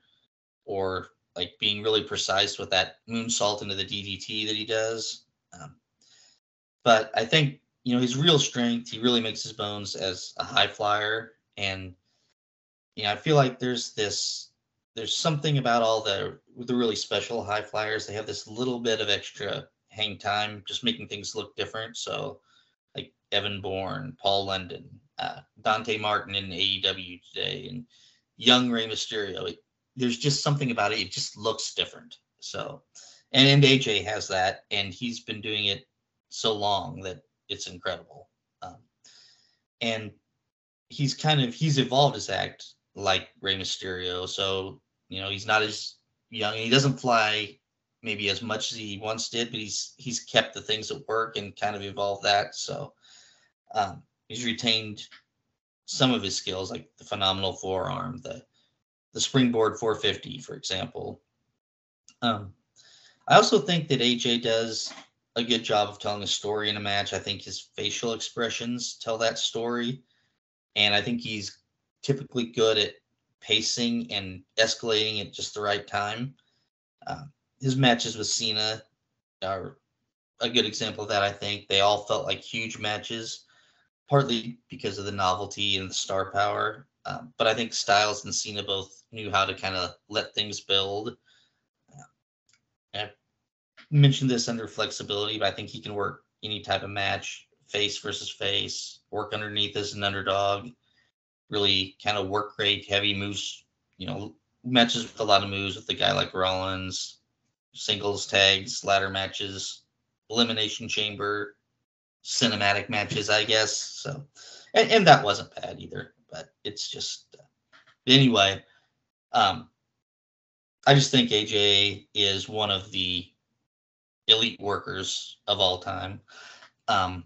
or like being really precise with that moonsault into the DDT that he does. Um, but I think you know his real strength. He really makes his bones as a high flyer, and you know I feel like there's this there's something about all the the really special high flyers. They have this little bit of extra hang time, just making things look different. So, like Evan Bourne, Paul London, uh, Dante Martin in AEW today, and young Rey Mysterio. It, there's just something about it. It just looks different. So, and, and AJ has that, and he's been doing it so long that it's incredible. Um, and he's kind of he's evolved his act like Rey Mysterio. So you know, he's not as young and he doesn't fly maybe as much as he once did, but he's he's kept the things that work and kind of evolved that. So um, he's retained some of his skills, like the phenomenal forearm, the the springboard 450, for example. Um, I also think that AJ does a good job of telling a story in a match. I think his facial expressions tell that story, and I think he's typically good at pacing and escalating at just the right time. Uh, his matches with Cena are a good example of that. I think they all felt like huge matches, partly because of the novelty and the star power. Um, but I think Styles and Cena both knew how to kind of let things build. Uh, I mentioned this under flexibility, but I think he can work any type of match, face versus face, work underneath as an underdog, really kind of work rate heavy moves, you know, matches with a lot of moves with a guy like Rollins, singles tags, ladder matches, elimination chamber, cinematic matches, I guess. So, and, and that wasn't bad either, but it's just, anyway, um, I just think AJ is one of the elite workers of all time. Um,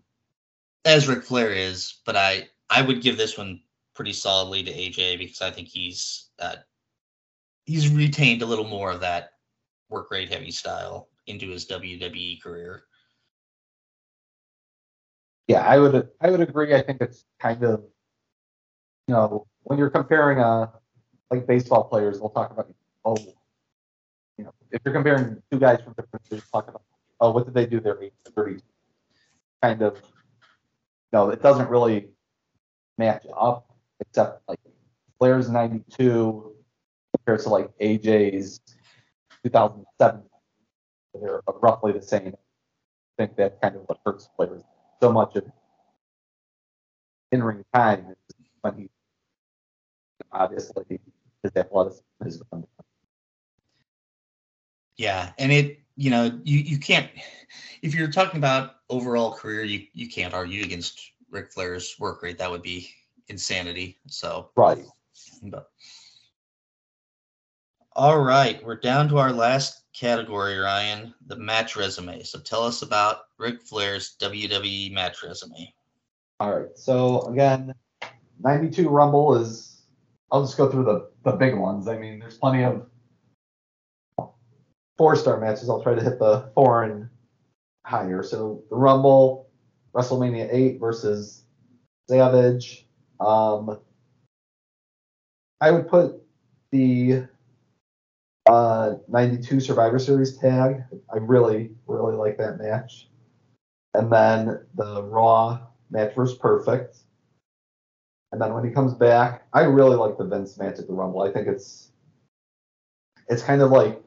as Ric Flair is, but I, I would give this one pretty solidly to AJ because I think he's uh, he's retained a little more of that work rate heavy style into his WWE career. Yeah, I would I would agree. I think it's kind of you know when you're comparing uh like baseball players, we'll talk about oh you know, if you're comparing two guys from different years, talk about oh, what did they do their age 30? Kind of, you no, it doesn't really match up, except like Flair's 92 compared to like AJ's 2007. They're roughly the same. I think that's kind of what hurts players so much of in ring time when he obviously his athleticism is gone. Yeah, and it you know you you can't if you're talking about overall career you you can't argue against Ric Flair's work rate. That would be insanity. So Right. but all right, we're down to our last category, Ryan, the match resume. So tell us about Ric Flair's WWE match resume. All right. So again, 92 Rumble is. I'll just go through the the big ones. I mean, there's plenty of four star matches. I'll try to hit the four and higher. So the Rumble, WrestleMania 8 versus Savage. Um, I would put the uh, 92 Survivor Series tag. I really, really like that match. And then the Raw match was perfect. And then when he comes back, I really like the Vince match at the Rumble. I think it's it's kind of like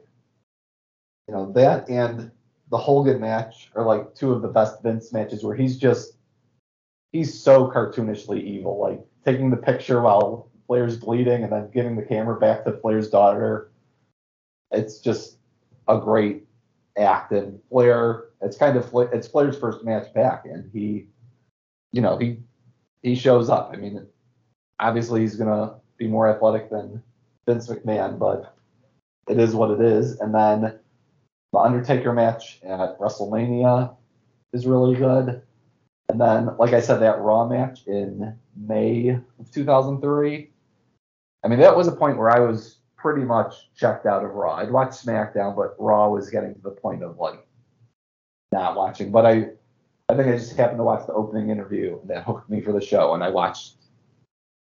you know that and the Hogan match are like two of the best Vince matches where he's just he's so cartoonishly evil, like taking the picture while Flair's bleeding and then giving the camera back to Flair's daughter. It's just a great act and Flair. It's kind of it's Flair's first match back, and he, you know, he he shows up. I mean, obviously he's gonna be more athletic than Vince McMahon, but it is what it is. And then the Undertaker match at WrestleMania is really good. And then, like I said, that Raw match in May of 2003. I mean, that was a point where I was pretty much checked out of Raw. I'd watched SmackDown, but Raw was getting to the point of like not watching. But I, I think I just happened to watch the opening interview that hooked me for the show, and I watched,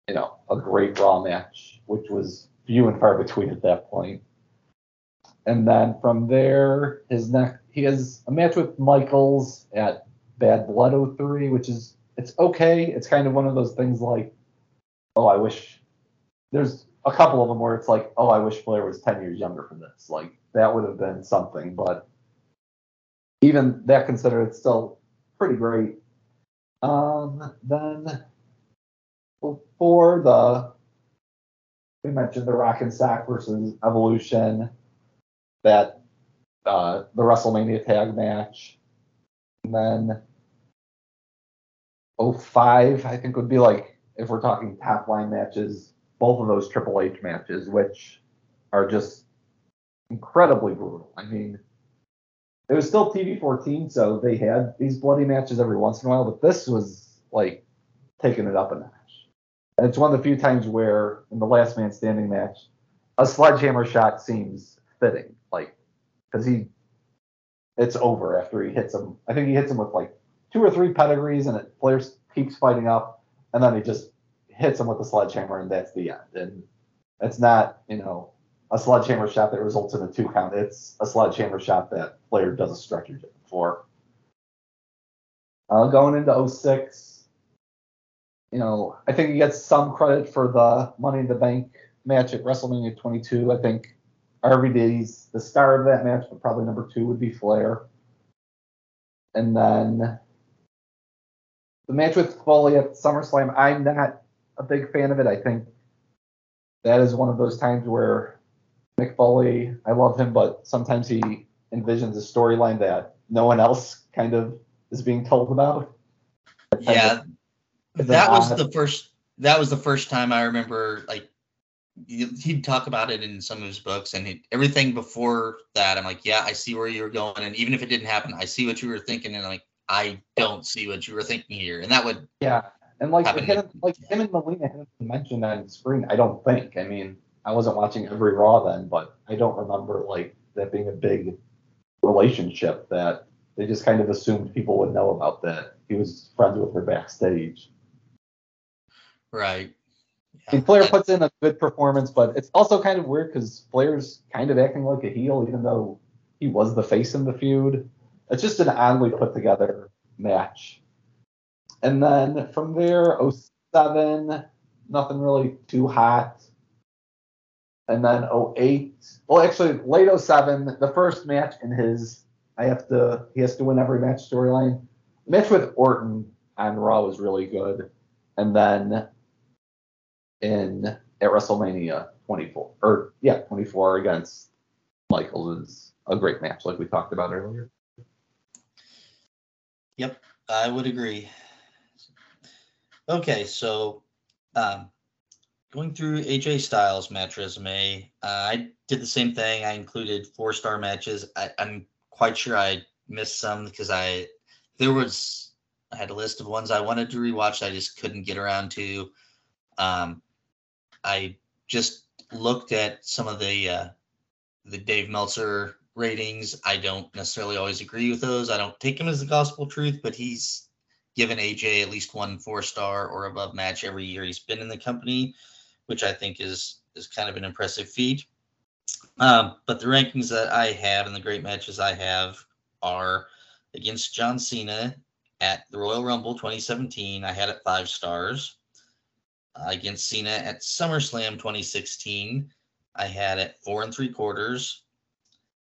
you know, a great Raw match, which was few and far between at that point. And then from there, his next he has a match with Michaels at Bad Blood 03, which is it's okay. It's kind of one of those things like, oh, I wish there's a couple of them where it's like, oh, I wish Flair was 10 years younger for this. Like that would have been something, but even that considered, it's still pretty great. Um, then for the we mentioned the Rock and Sock versus Evolution, that uh, the WrestleMania tag match, and then 05, I think would be like if we're talking top line matches, both of those Triple H matches, which are just incredibly brutal. I mean, it was still TV 14, so they had these bloody matches every once in a while, but this was like taking it up a notch. And it's one of the few times where in the last man standing match, a sledgehammer shot seems fitting, like because he, it's over after he hits him. I think he hits him with like two or three pedigrees, and it Flair keeps fighting up, and then he just hits him with a sledgehammer, and that's the end. And it's not, you know, a sledgehammer shot that results in a two count. It's a sledgehammer shot that Flair does a stretcher for. Uh, going into 06, you know, I think he gets some credit for the Money in the Bank match at WrestleMania 22. I think RVD's the star of that match, but probably number two would be Flair. And then the match with Foley at SummerSlam, I'm not a big fan of it. I think that is one of those times where Mick Foley, I love him, but sometimes he envisions a storyline that no one else kind of is being told about. Yeah, that was the first. That was the first time I remember like he- he'd talk about it in some of his books, and he, everything before that, I'm like, yeah, I see where you were going, and even if it didn't happen, I see what you were thinking, and I'm like, I don't see what you were thinking here, and that would Yeah, and like him, like him and Melina haven't mentioned on screen. I don't think. I mean, I wasn't watching every Raw then, but I don't remember like that being a big relationship that they just kind of assumed people would know about that he was friends with her backstage. right. I mean, Flair puts in a good performance, but it's also kind of weird because Flair's kind of acting like a heel, even though he was the face in the feud. It's just an oddly put together match. And then from there, 07, nothing really too hot. And then 08, well, actually, late 07, the first match in his, I have to, he has to win every match storyline. Match with Orton on Raw was really good. And then in at WrestleMania 24, or yeah, 24 against Michaels is a great match, like we talked about earlier. Yep, I would agree. Okay, so um, going through AJ Styles match resume, uh, I did the same thing. I included four star matches. I, I'm quite sure I missed some because I there was I had a list of ones I wanted to rewatch. I just couldn't get around to. Um, I just looked at some of the uh, the Dave Meltzer ratings. I don't necessarily always agree with those. I don't take him as the gospel truth, but he's given AJ at least one four star or above match every year he's been in the company, which I think is is kind of an impressive feat. Um, but the rankings that I have and the great matches I have are against John Cena at the Royal Rumble 2017. I had it five stars. Uh, against Cena at SummerSlam 2016, I had it four and three quarters.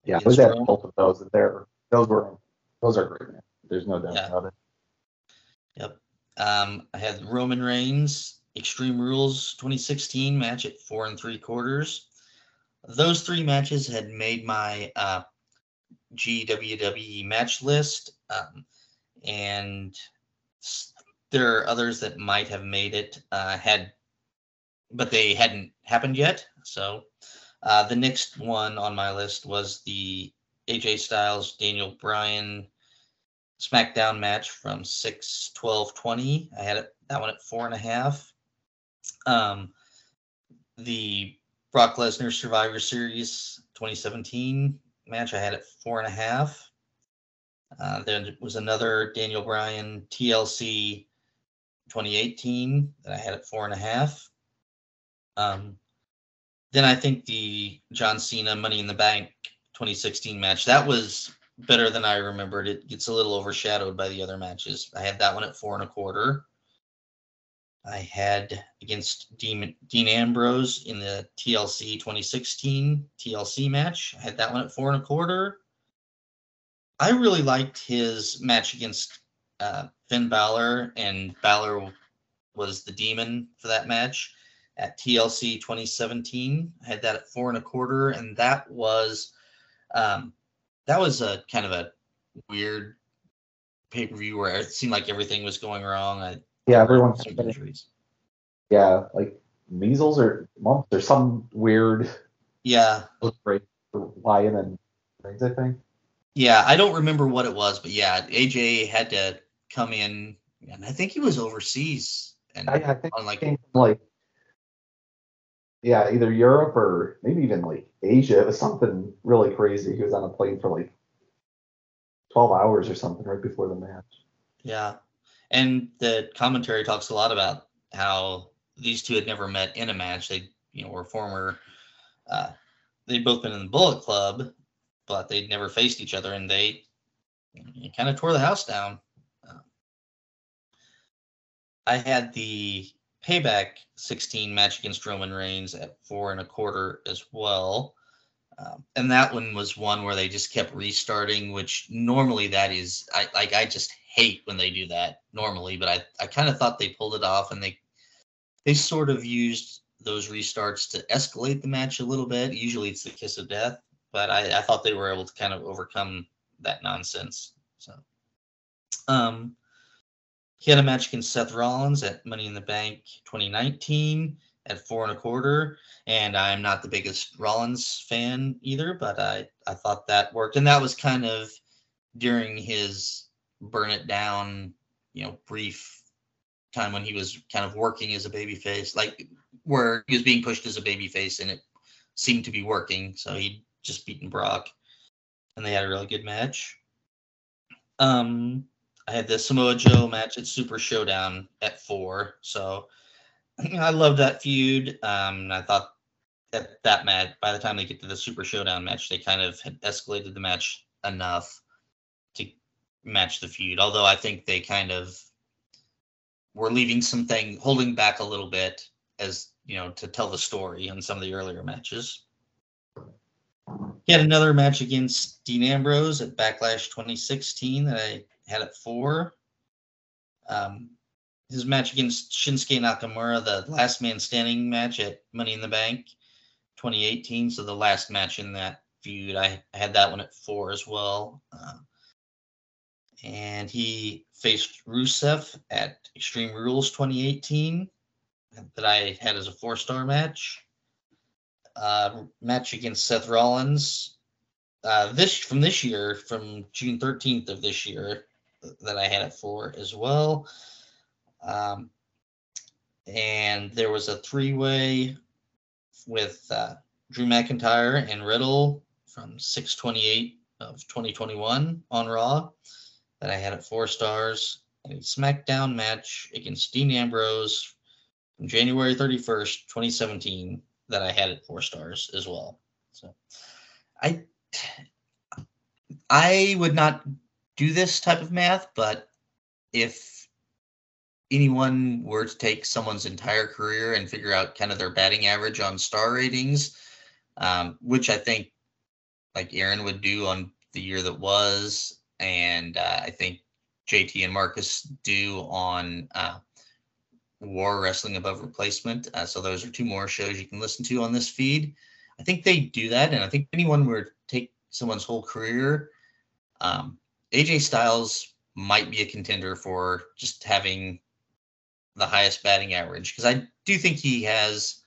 Yeah, I was at both of those. There, those were those are great. Man. There's no doubt yeah. about it. Yep. Um, I had Roman Reigns Extreme Rules 2016 match at four and three quarters. Those three matches had made my uh, GWWE match list, um, and there are others that might have made it uh, had, but they hadn't happened yet. So uh, the next one on my list was the AJ Styles Daniel Bryan SmackDown match from 6 12 20. I had it, that one at four and a half. Um, the Brock Lesnar Survivor Series 2017 match, I had it four and a half. Uh, there was another Daniel Bryan TLC 2018 that I had at four and a half. Um, then I think the John Cena Money in the Bank 2016 match that was better than I remembered. It gets a little overshadowed by the other matches. I had that one at four and a quarter. I had against Dean, Dean Ambrose in the TLC 2016 TLC match. I had that one at four and a quarter. I really liked his match against uh, Finn Balor, and Balor was the demon for that match at TLC 2017. I had that at four and a quarter, and that was um, that was a kind of a weird pay per view where it seemed like everything was going wrong. I, yeah, everyone's injuries. Yeah, like measles or mumps or some weird. Yeah. Break lion and things. I think. Yeah, I don't remember what it was, but yeah, AJ had to come in, and I think he was overseas. And I, I think on like like yeah, either Europe or maybe even like Asia. It was something really crazy. He was on a plane for like 12 hours or something right before the match. Yeah. And the commentary talks a lot about how these two had never met in a match. They, you know, were former, uh, they'd both been in the Bullet Club, but they'd never faced each other and they kind of tore the house down. Uh, I had the Payback 16 match against Roman Reigns at four and a quarter as well. Um, and that one was one where they just kept restarting, which normally that is, I like, I just hate when they do that normally, but I, I kind of thought they pulled it off and they, they sort of used those restarts to escalate the match a little bit. Usually it's the kiss of death, but I, I thought they were able to kind of overcome that nonsense. So, um, he had a match against Seth Rollins at Money in the Bank 2019 at four and a quarter. And I'm not the biggest Rollins fan either, but I, I thought that worked. And that was kind of during his burn it down, you know, brief time when he was kind of working as a babyface, like where he was being pushed as a babyface and it seemed to be working. So he'd just beaten Brock and they had a really good match. Um, I had the Samoa Joe match at Super Showdown at four. So I love that feud. Um, I thought that that match, by the time they get to the Super Showdown match, they kind of had escalated the match enough match the feud. Although I think they kind of were leaving something, holding back a little bit as you know to tell the story in some of the earlier matches. He had another match against Dean Ambrose at Backlash 2016 that I had at four. Um, his match against Shinsuke Nakamura, the last man standing match at Money in the Bank 2018. So the last match in that feud, I had that one at four as well. Uh, and he faced Rusev at Extreme Rules 2018 that I had as a four star match. Uh, match against Seth Rollins uh, this from this year, from June 13th of this year, that I had it for as well. Um, and there was a three way with uh, Drew McIntyre and Riddle from 628 of 2021 on Raw that I had at four stars. And a SmackDown match against Dean Ambrose from January 31st, 2017 that I had at four stars as well. So I I would not do this type of math, but if anyone were to take someone's entire career and figure out kind of their batting average on star ratings, um, which I think like Aaron would do on the year that was, and uh, I think JT and Marcus do on uh, War Wrestling Above Replacement. Uh, so those are two more shows you can listen to on this feed. I think they do that, and I think anyone were take someone's whole career, um, AJ Styles might be a contender for just having the highest batting average because I do think he has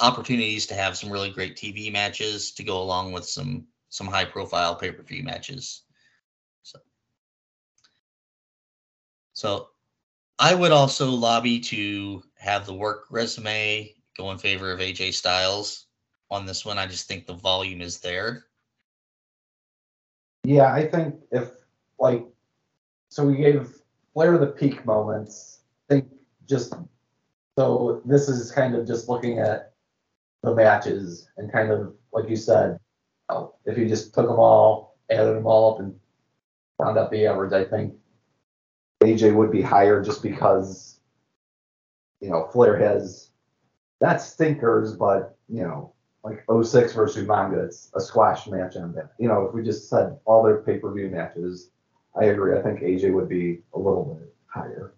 opportunities to have some really great TV matches to go along with some some high profile pay per view matches. So I would also lobby to have the work resume go in favor of AJ Styles on this one. I just think the volume is there. Yeah, I think if like so we gave Flair the peak moments. I think just so this is kind of just looking at the matches and kind of like you said, oh, if you just took them all, added them all up and round up the average, I think AJ would be higher just because you know Flair has not stinkers, but you know like 06 versus Umaga, it's a squash match on that. You know, if we just said all their pay per view matches, I agree. I think AJ would be a little bit higher.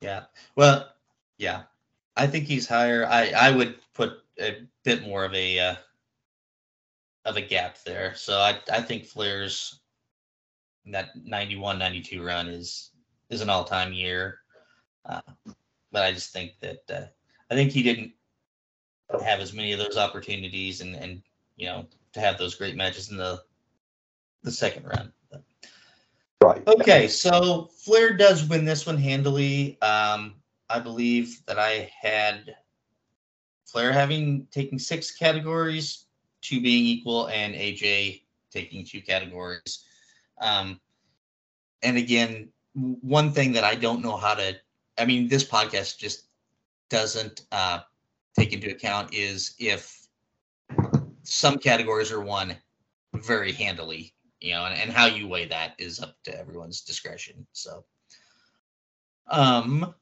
Yeah. Well, yeah. I think he's higher. I I would put a bit more of a uh, of a gap there. So I I think Flair's that 91 92 run is is an all-time year. Uh, but I just think that uh, I think he didn't have as many of those opportunities and and you know to have those great matches in the the second round. Right. Okay, so Flair does win this one handily. Um, I believe that I had Flair having taking six categories, two being equal, and AJ taking two categories. Um, and again, one thing that I don't know how to, I mean, this podcast just doesn't uh, take into account is if some categories are won very handily, you know, and, and how you weigh that is up to everyone's discretion. So, um,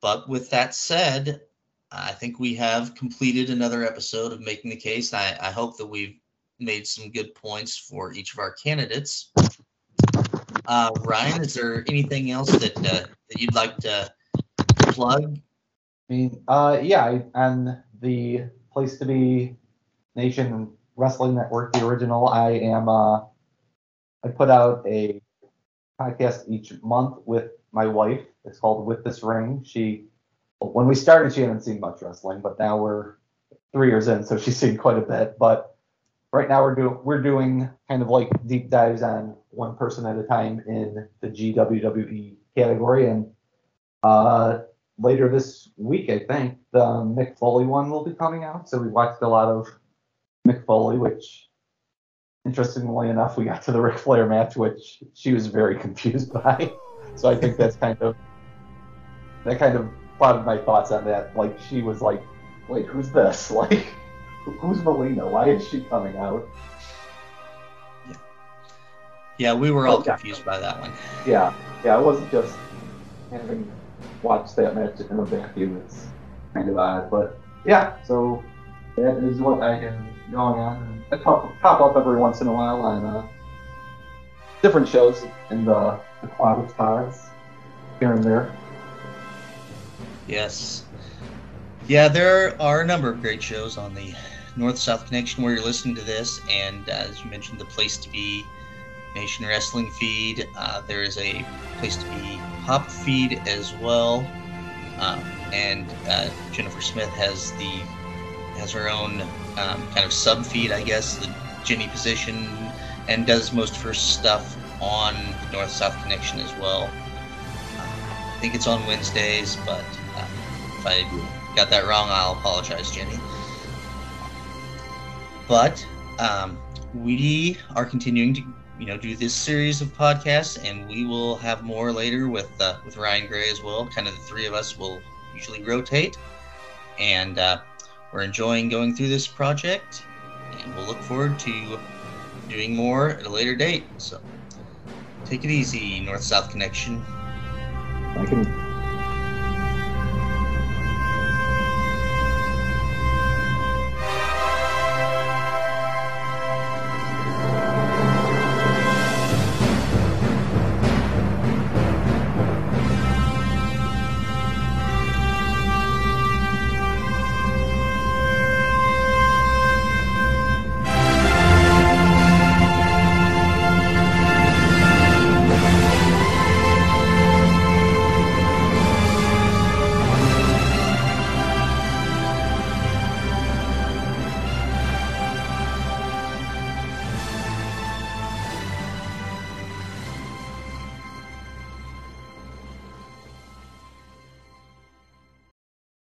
but with that said, I think we have completed another episode of Making the Case. I, I hope that we've made some good points for each of our candidates. Uh, Ryan, is there anything else that uh, that you'd like to plug I mean, uh, yeah, on the place to be Nation Wrestling Network, the original, I am. Uh, I put out a podcast each month with my wife. It's called With This Ring. She, when we started, she hadn't seen much wrestling, but now we're three years in, so she's seen quite a bit. But right now we're doing we're doing kind of like deep dives on one person at a time in the GWWE category, and uh, later this week, I think, the Mick Foley one will be coming out. So we watched a lot of Mick Foley, which interestingly enough, we got to the Ric Flair match, which she was very confused by. So I think that's kind of that kind of clouded my thoughts on that. Like she was like, wait, who's this? Like, who's Melina? Why is she coming out? Yeah, yeah we were all confused by that one. Yeah, yeah, it wasn't just having watched that match in a vacuum. It's kind of odd, but yeah. So that is what I have going on. I pop, pop up every once in a while on uh, different shows in the, of stars here and there. Yes. Yeah, there are a number of great shows on the North South Connection where you're listening to this, and uh, as you mentioned, the place to be Nation Wrestling feed. Uh, there is a place to be Pop feed as well, um, and uh, Jennifer Smith has the has her own um, kind of sub feed, I guess, the Jenny position, and does most of her stuff on the North South Connection as well. I think it's on Wednesdays, but uh, if I got that wrong, I'll apologize, Jenny. But um, we are continuing to, you know, do this series of podcasts, and we will have more later with uh, with Ryan Gray as well. Kind of the three of us will usually rotate, and uh, we're enjoying going through this project, and we'll look forward to doing more at a later date. So take it easy, North South Connection. I can